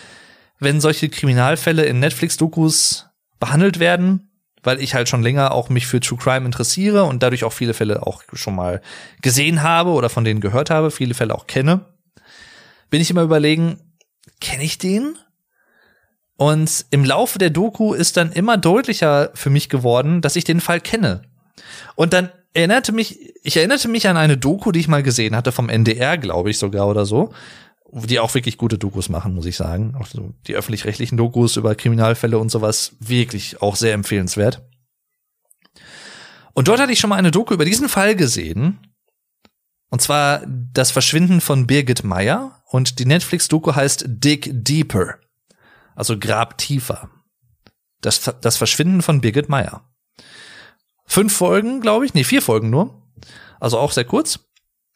wenn solche Kriminalfälle in Netflix-Dokus behandelt werden, weil ich halt schon länger auch mich für True Crime interessiere und dadurch auch viele Fälle auch schon mal gesehen habe oder von denen gehört habe, viele Fälle auch kenne, bin ich immer überlegen, kenne ich den? Und im Laufe der Doku ist dann immer deutlicher für mich geworden, dass ich den Fall kenne. Und dann erinnerte mich, ich erinnerte mich an eine Doku, die ich mal gesehen hatte vom NDR, glaube ich sogar oder so, die auch wirklich gute Dokus machen, muss ich sagen. Auch so die öffentlich-rechtlichen Dokus über Kriminalfälle und sowas, wirklich auch sehr empfehlenswert. Und dort hatte ich schon mal eine Doku über diesen Fall gesehen. Und zwar das Verschwinden von Birgit Meyer. Und die Netflix-Doku heißt Dig Deeper. Also Grab tiefer. Das, das Verschwinden von Birgit Meyer. Fünf Folgen, glaube ich. Nee, vier Folgen nur. Also auch sehr kurz.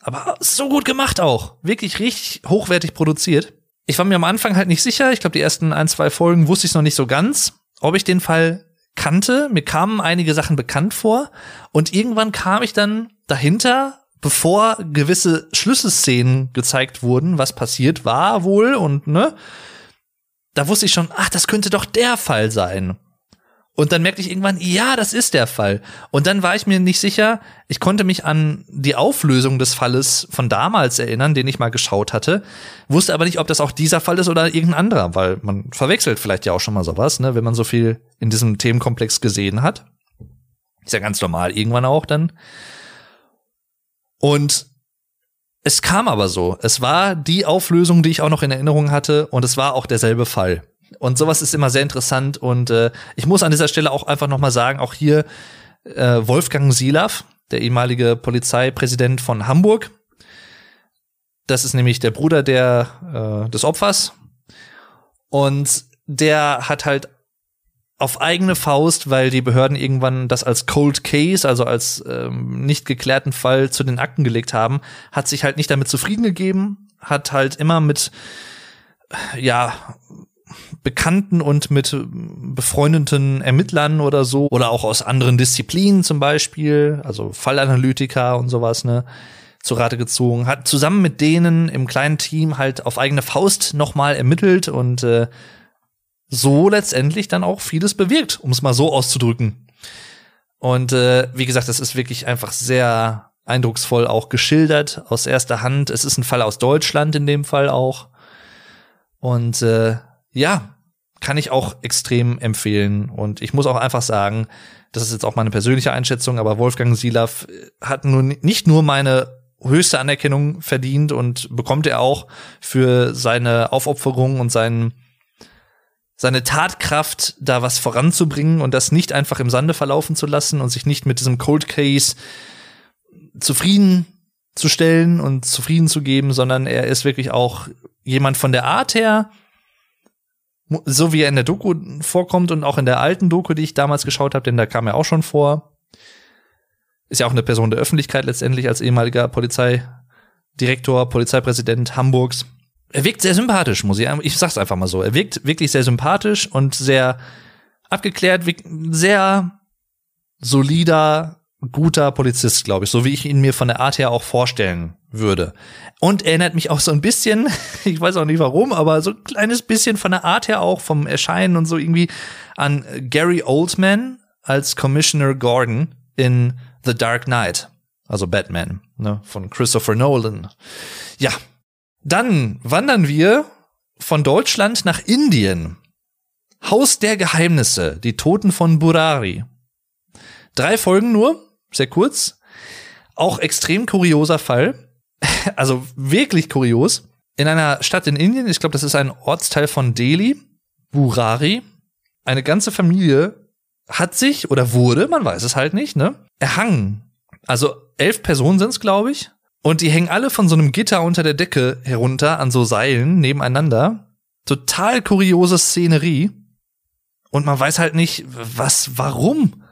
Aber so gut gemacht auch. Wirklich richtig hochwertig produziert. Ich war mir am Anfang halt nicht sicher. Ich glaube, die ersten ein, zwei Folgen wusste ich noch nicht so ganz, ob ich den Fall kannte. Mir kamen einige Sachen bekannt vor. Und irgendwann kam ich dann dahinter, bevor gewisse Schlüsselszenen gezeigt wurden, was passiert war wohl und ne. Da wusste ich schon, ach, das könnte doch der Fall sein. Und dann merkte ich irgendwann, ja, das ist der Fall. Und dann war ich mir nicht sicher, ich konnte mich an die Auflösung des Falles von damals erinnern, den ich mal geschaut hatte, wusste aber nicht, ob das auch dieser Fall ist oder irgendein anderer, weil man verwechselt vielleicht ja auch schon mal sowas, ne, wenn man so viel in diesem Themenkomplex gesehen hat. Ist ja ganz normal, irgendwann auch dann. Und es kam aber so. Es war die Auflösung, die ich auch noch in Erinnerung hatte, und es war auch derselbe Fall. Und sowas ist immer sehr interessant. Und äh, ich muss an dieser Stelle auch einfach noch mal sagen, auch hier äh, Wolfgang Silav, der ehemalige Polizeipräsident von Hamburg. Das ist nämlich der Bruder der, äh, des Opfers. Und der hat halt auf eigene Faust, weil die Behörden irgendwann das als Cold Case, also als ähm, nicht geklärten Fall zu den Akten gelegt haben, hat sich halt nicht damit zufrieden gegeben, hat halt immer mit ja, Bekannten und mit befreundeten Ermittlern oder so oder auch aus anderen Disziplinen zum Beispiel, also Fallanalytiker und sowas, ne, zu Rate gezogen, hat zusammen mit denen im kleinen Team halt auf eigene Faust nochmal ermittelt und äh, so letztendlich dann auch vieles bewirkt, um es mal so auszudrücken. Und äh, wie gesagt, das ist wirklich einfach sehr eindrucksvoll auch geschildert aus erster Hand. Es ist ein Fall aus Deutschland in dem Fall auch. Und äh, ja, kann ich auch extrem empfehlen. Und ich muss auch einfach sagen, das ist jetzt auch meine persönliche Einschätzung, aber Wolfgang Silav hat nun nicht nur meine höchste Anerkennung verdient und bekommt er auch für seine Aufopferung und seinen seine Tatkraft, da was voranzubringen und das nicht einfach im Sande verlaufen zu lassen und sich nicht mit diesem Cold Case zufrieden zu stellen und zufrieden zu geben, sondern er ist wirklich auch jemand von der Art her, so wie er in der Doku vorkommt und auch in der alten Doku, die ich damals geschaut habe, denn da kam er auch schon vor. Ist ja auch eine Person der Öffentlichkeit letztendlich als ehemaliger Polizeidirektor, Polizeipräsident Hamburgs. Er wirkt sehr sympathisch, muss ich, ich sag's einfach mal so. Er wirkt wirklich sehr sympathisch und sehr abgeklärt, sehr solider, guter Polizist, glaube ich, so wie ich ihn mir von der Art her auch vorstellen würde. Und erinnert mich auch so ein bisschen, <laughs> ich weiß auch nicht warum, aber so ein kleines bisschen von der Art her auch vom Erscheinen und so irgendwie an Gary Oldman als Commissioner Gordon in The Dark Knight, also Batman, ne, von Christopher Nolan. Ja, dann wandern wir von Deutschland nach Indien. Haus der Geheimnisse, die Toten von Burari. Drei Folgen nur, sehr kurz. Auch extrem kurioser Fall. <laughs> Also wirklich kurios. In einer Stadt in Indien, ich glaube, das ist ein Ortsteil von Delhi, Burari, eine ganze Familie hat sich oder wurde, man weiß es halt nicht, ne, erhangen. Also elf Personen sind es, glaube ich. Und die hängen alle von so einem Gitter unter der Decke herunter an so Seilen nebeneinander. Total kuriose Szenerie. Und man weiß halt nicht, was, warum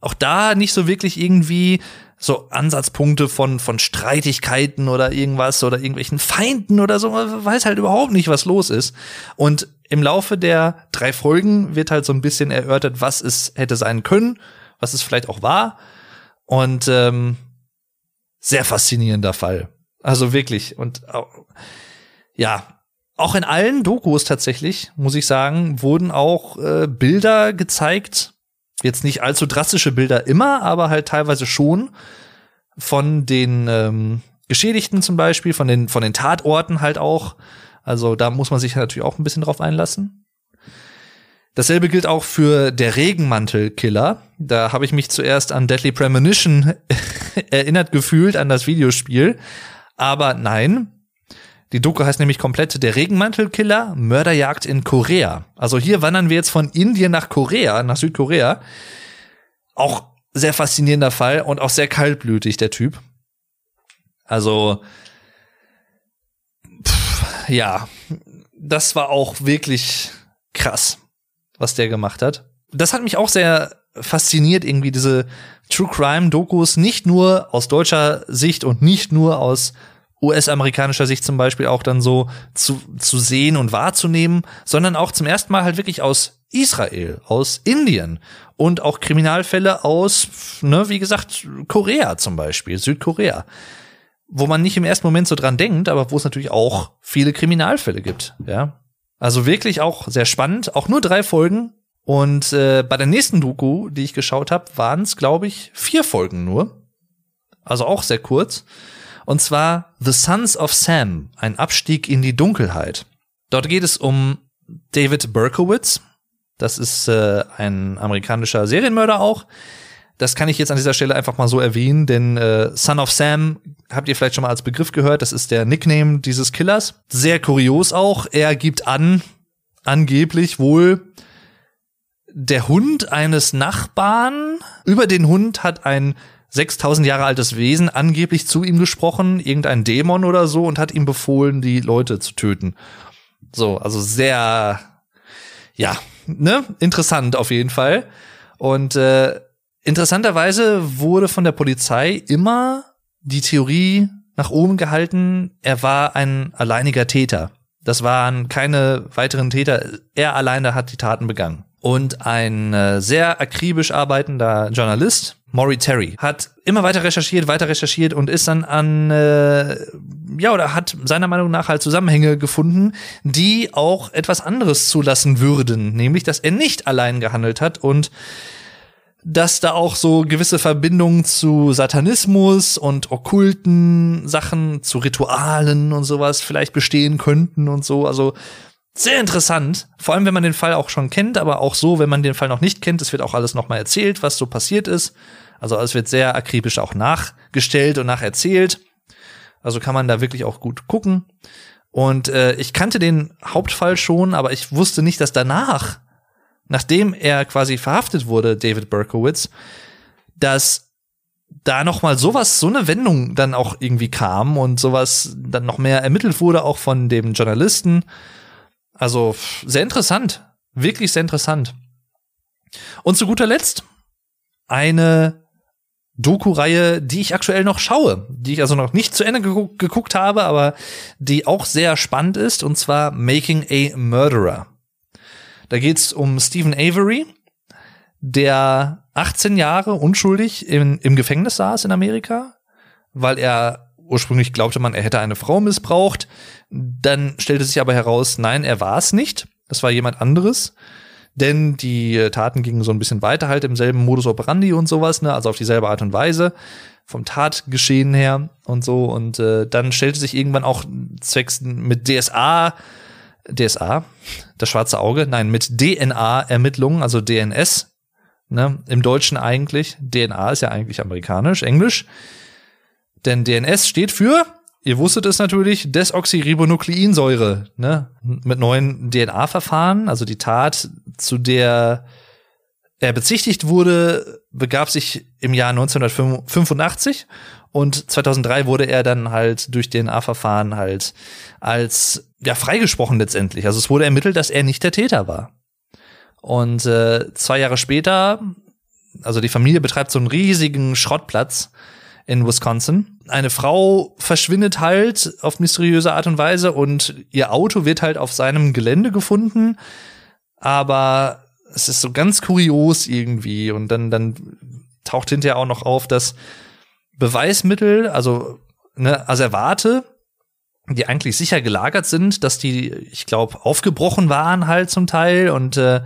auch da nicht so wirklich irgendwie so Ansatzpunkte von, von Streitigkeiten oder irgendwas oder irgendwelchen Feinden oder so. Man weiß halt überhaupt nicht, was los ist. Und im Laufe der drei Folgen wird halt so ein bisschen erörtert, was es hätte sein können, was es vielleicht auch war. Und ähm, sehr faszinierender Fall. Also wirklich. Und ja, auch in allen Dokus tatsächlich, muss ich sagen, wurden auch äh, Bilder gezeigt jetzt nicht allzu drastische Bilder immer, aber halt teilweise schon von den ähm, Geschädigten zum Beispiel, von den, von den Tatorten halt auch. Also da muss man sich natürlich auch ein bisschen drauf einlassen. Dasselbe gilt auch für der Regenmantelkiller. Da habe ich mich zuerst an Deadly Premonition <laughs> erinnert gefühlt, an das Videospiel. Aber nein, die Doku heißt nämlich komplett Der Regenmantelkiller, Mörderjagd in Korea. Also hier wandern wir jetzt von Indien nach Korea, nach Südkorea. Auch sehr faszinierender Fall und auch sehr kaltblütig, der Typ. Also, pff, ja, das war auch wirklich krass, was der gemacht hat. Das hat mich auch sehr fasziniert, irgendwie diese True Crime Dokus, nicht nur aus deutscher Sicht und nicht nur aus US-amerikanischer Sicht zum Beispiel auch dann so zu, zu sehen und wahrzunehmen, sondern auch zum ersten Mal halt wirklich aus Israel, aus Indien und auch Kriminalfälle aus, ne, wie gesagt, Korea zum Beispiel, Südkorea. Wo man nicht im ersten Moment so dran denkt, aber wo es natürlich auch viele Kriminalfälle gibt, ja. Also wirklich auch sehr spannend, auch nur drei Folgen. Und äh, bei der nächsten Doku, die ich geschaut habe, waren es, glaube ich, vier Folgen nur. Also auch sehr kurz. Und zwar The Sons of Sam, ein Abstieg in die Dunkelheit. Dort geht es um David Berkowitz. Das ist äh, ein amerikanischer Serienmörder auch. Das kann ich jetzt an dieser Stelle einfach mal so erwähnen, denn äh, Son of Sam habt ihr vielleicht schon mal als Begriff gehört. Das ist der Nickname dieses Killers. Sehr kurios auch. Er gibt an, angeblich wohl der Hund eines Nachbarn. Über den Hund hat ein 6000 Jahre altes Wesen angeblich zu ihm gesprochen, irgendein Dämon oder so, und hat ihm befohlen, die Leute zu töten. So, also sehr, ja, ne, interessant auf jeden Fall. Und äh, interessanterweise wurde von der Polizei immer die Theorie nach oben gehalten, er war ein alleiniger Täter. Das waren keine weiteren Täter. Er alleine hat die Taten begangen. Und ein äh, sehr akribisch arbeitender Journalist, Maury Terry, hat immer weiter recherchiert, weiter recherchiert und ist dann an, äh, ja, oder hat seiner Meinung nach halt Zusammenhänge gefunden, die auch etwas anderes zulassen würden, nämlich, dass er nicht allein gehandelt hat und dass da auch so gewisse Verbindungen zu Satanismus und okkulten Sachen, zu Ritualen und sowas vielleicht bestehen könnten und so. Also sehr interessant, vor allem wenn man den Fall auch schon kennt, aber auch so, wenn man den Fall noch nicht kennt, es wird auch alles nochmal erzählt, was so passiert ist. Also es wird sehr akribisch auch nachgestellt und nacherzählt. Also kann man da wirklich auch gut gucken. Und äh, ich kannte den Hauptfall schon, aber ich wusste nicht, dass danach nachdem er quasi verhaftet wurde, David Berkowitz, dass da noch mal sowas, so eine Wendung dann auch irgendwie kam und sowas dann noch mehr ermittelt wurde, auch von dem Journalisten. Also sehr interessant, wirklich sehr interessant. Und zu guter Letzt eine Doku-Reihe, die ich aktuell noch schaue, die ich also noch nicht zu Ende geguckt habe, aber die auch sehr spannend ist, und zwar Making a Murderer. Da geht's um Stephen Avery, der 18 Jahre unschuldig in, im Gefängnis saß in Amerika, weil er ursprünglich glaubte man, er hätte eine Frau missbraucht. Dann stellte sich aber heraus, nein, er war es nicht. Das war jemand anderes. Denn die Taten gingen so ein bisschen weiter, halt im selben Modus operandi und sowas, ne? also auf dieselbe Art und Weise, vom Tatgeschehen her und so. Und äh, dann stellte sich irgendwann auch zwecks mit DSA DSA, das schwarze Auge, nein, mit DNA-Ermittlungen, also DNS, ne, im Deutschen eigentlich. DNA ist ja eigentlich amerikanisch, englisch. Denn DNS steht für, ihr wusstet es natürlich, Desoxyribonukleinsäure, ne, mit neuen DNA-Verfahren, also die Tat, zu der er bezichtigt wurde, begab sich im Jahr 1985 und 2003 wurde er dann halt durch DNA-Verfahren halt als ja freigesprochen letztendlich. Also es wurde ermittelt, dass er nicht der Täter war. Und äh, zwei Jahre später, also die Familie betreibt so einen riesigen Schrottplatz in Wisconsin. Eine Frau verschwindet halt auf mysteriöse Art und Weise und ihr Auto wird halt auf seinem Gelände gefunden. Aber es ist so ganz kurios irgendwie. Und dann, dann taucht hinterher auch noch auf, dass Beweismittel, also ne, Asservate, die eigentlich sicher gelagert sind, dass die, ich glaube, aufgebrochen waren halt zum Teil und äh,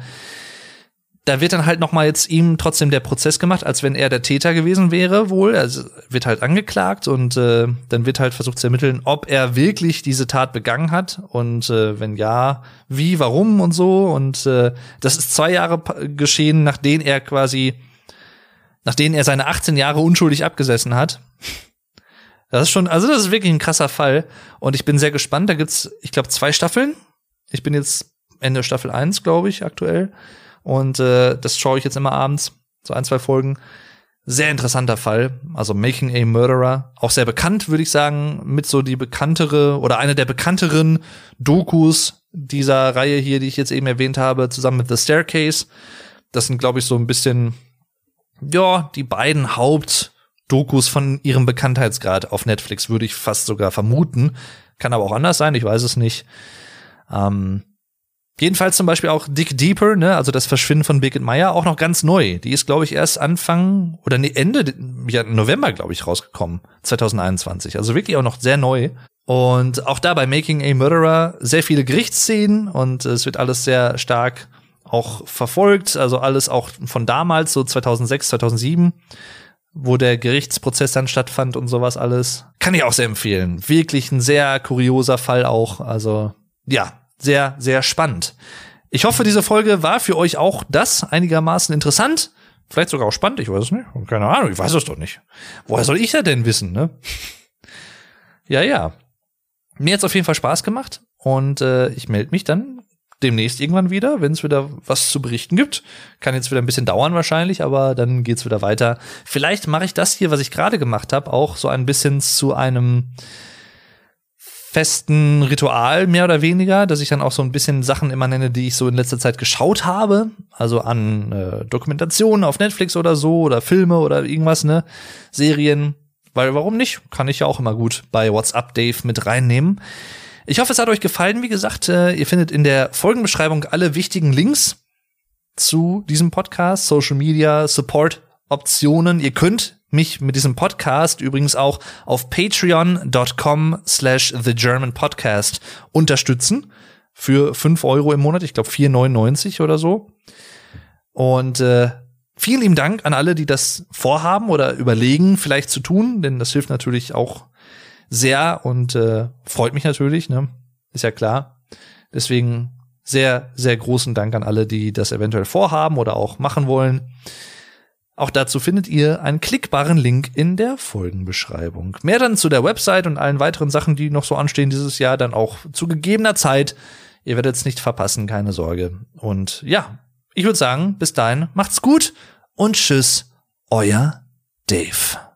da wird dann halt noch mal jetzt ihm trotzdem der Prozess gemacht, als wenn er der Täter gewesen wäre wohl. Also wird halt angeklagt und äh, dann wird halt versucht zu ermitteln, ob er wirklich diese Tat begangen hat und äh, wenn ja, wie, warum und so. Und äh, das ist zwei Jahre geschehen, nachdem er quasi, nachdem er seine 18 Jahre unschuldig abgesessen hat. Das ist schon, also das ist wirklich ein krasser Fall. Und ich bin sehr gespannt. Da gibt's, ich glaube, zwei Staffeln. Ich bin jetzt Ende Staffel 1, glaube ich, aktuell. Und äh, das schaue ich jetzt immer abends. So ein, zwei Folgen. Sehr interessanter Fall. Also Making a Murderer. Auch sehr bekannt, würde ich sagen, mit so die bekanntere oder eine der bekannteren Dokus dieser Reihe hier, die ich jetzt eben erwähnt habe, zusammen mit The Staircase. Das sind, glaube ich, so ein bisschen, ja, die beiden Haupt- Dokus von ihrem Bekanntheitsgrad auf Netflix, würde ich fast sogar vermuten. Kann aber auch anders sein, ich weiß es nicht. Ähm, jedenfalls zum Beispiel auch Dick Deeper, ne, also das Verschwinden von Birgit Meyer, auch noch ganz neu. Die ist, glaube ich, erst Anfang oder nee, Ende ja, November, glaube ich, rausgekommen, 2021. Also wirklich auch noch sehr neu. Und auch da bei Making a Murderer sehr viele Gerichtsszenen und es wird alles sehr stark auch verfolgt, also alles auch von damals, so 2006, 2007 wo der Gerichtsprozess dann stattfand und sowas alles. Kann ich auch sehr empfehlen. Wirklich ein sehr kurioser Fall auch. Also ja, sehr, sehr spannend. Ich hoffe, diese Folge war für euch auch das einigermaßen interessant. Vielleicht sogar auch spannend, ich weiß es nicht. Keine Ahnung, ich weiß es doch nicht. Woher soll ich ja denn wissen, ne? ja, ja. Mir hat's auf jeden Fall Spaß gemacht und äh, ich melde mich dann demnächst irgendwann wieder, wenn es wieder was zu berichten gibt. Kann jetzt wieder ein bisschen dauern wahrscheinlich, aber dann geht's wieder weiter. Vielleicht mache ich das hier, was ich gerade gemacht habe, auch so ein bisschen zu einem festen Ritual mehr oder weniger, dass ich dann auch so ein bisschen Sachen immer nenne, die ich so in letzter Zeit geschaut habe, also an äh, Dokumentationen auf Netflix oder so oder Filme oder irgendwas, ne, Serien, weil warum nicht? Kann ich ja auch immer gut bei WhatsApp Dave mit reinnehmen. Ich hoffe, es hat euch gefallen. Wie gesagt, äh, ihr findet in der Folgenbeschreibung alle wichtigen Links zu diesem Podcast, Social Media, Support Optionen. Ihr könnt mich mit diesem Podcast übrigens auch auf patreon.com slash the German Podcast unterstützen für fünf Euro im Monat. Ich glaube 4,99 oder so. Und äh, vielen lieben Dank an alle, die das vorhaben oder überlegen, vielleicht zu tun, denn das hilft natürlich auch sehr und äh, freut mich natürlich, ne? Ist ja klar. Deswegen sehr, sehr großen Dank an alle, die das eventuell vorhaben oder auch machen wollen. Auch dazu findet ihr einen klickbaren Link in der Folgenbeschreibung. Mehr dann zu der Website und allen weiteren Sachen, die noch so anstehen dieses Jahr, dann auch zu gegebener Zeit. Ihr werdet es nicht verpassen, keine Sorge. Und ja, ich würde sagen, bis dahin, macht's gut und tschüss, euer Dave.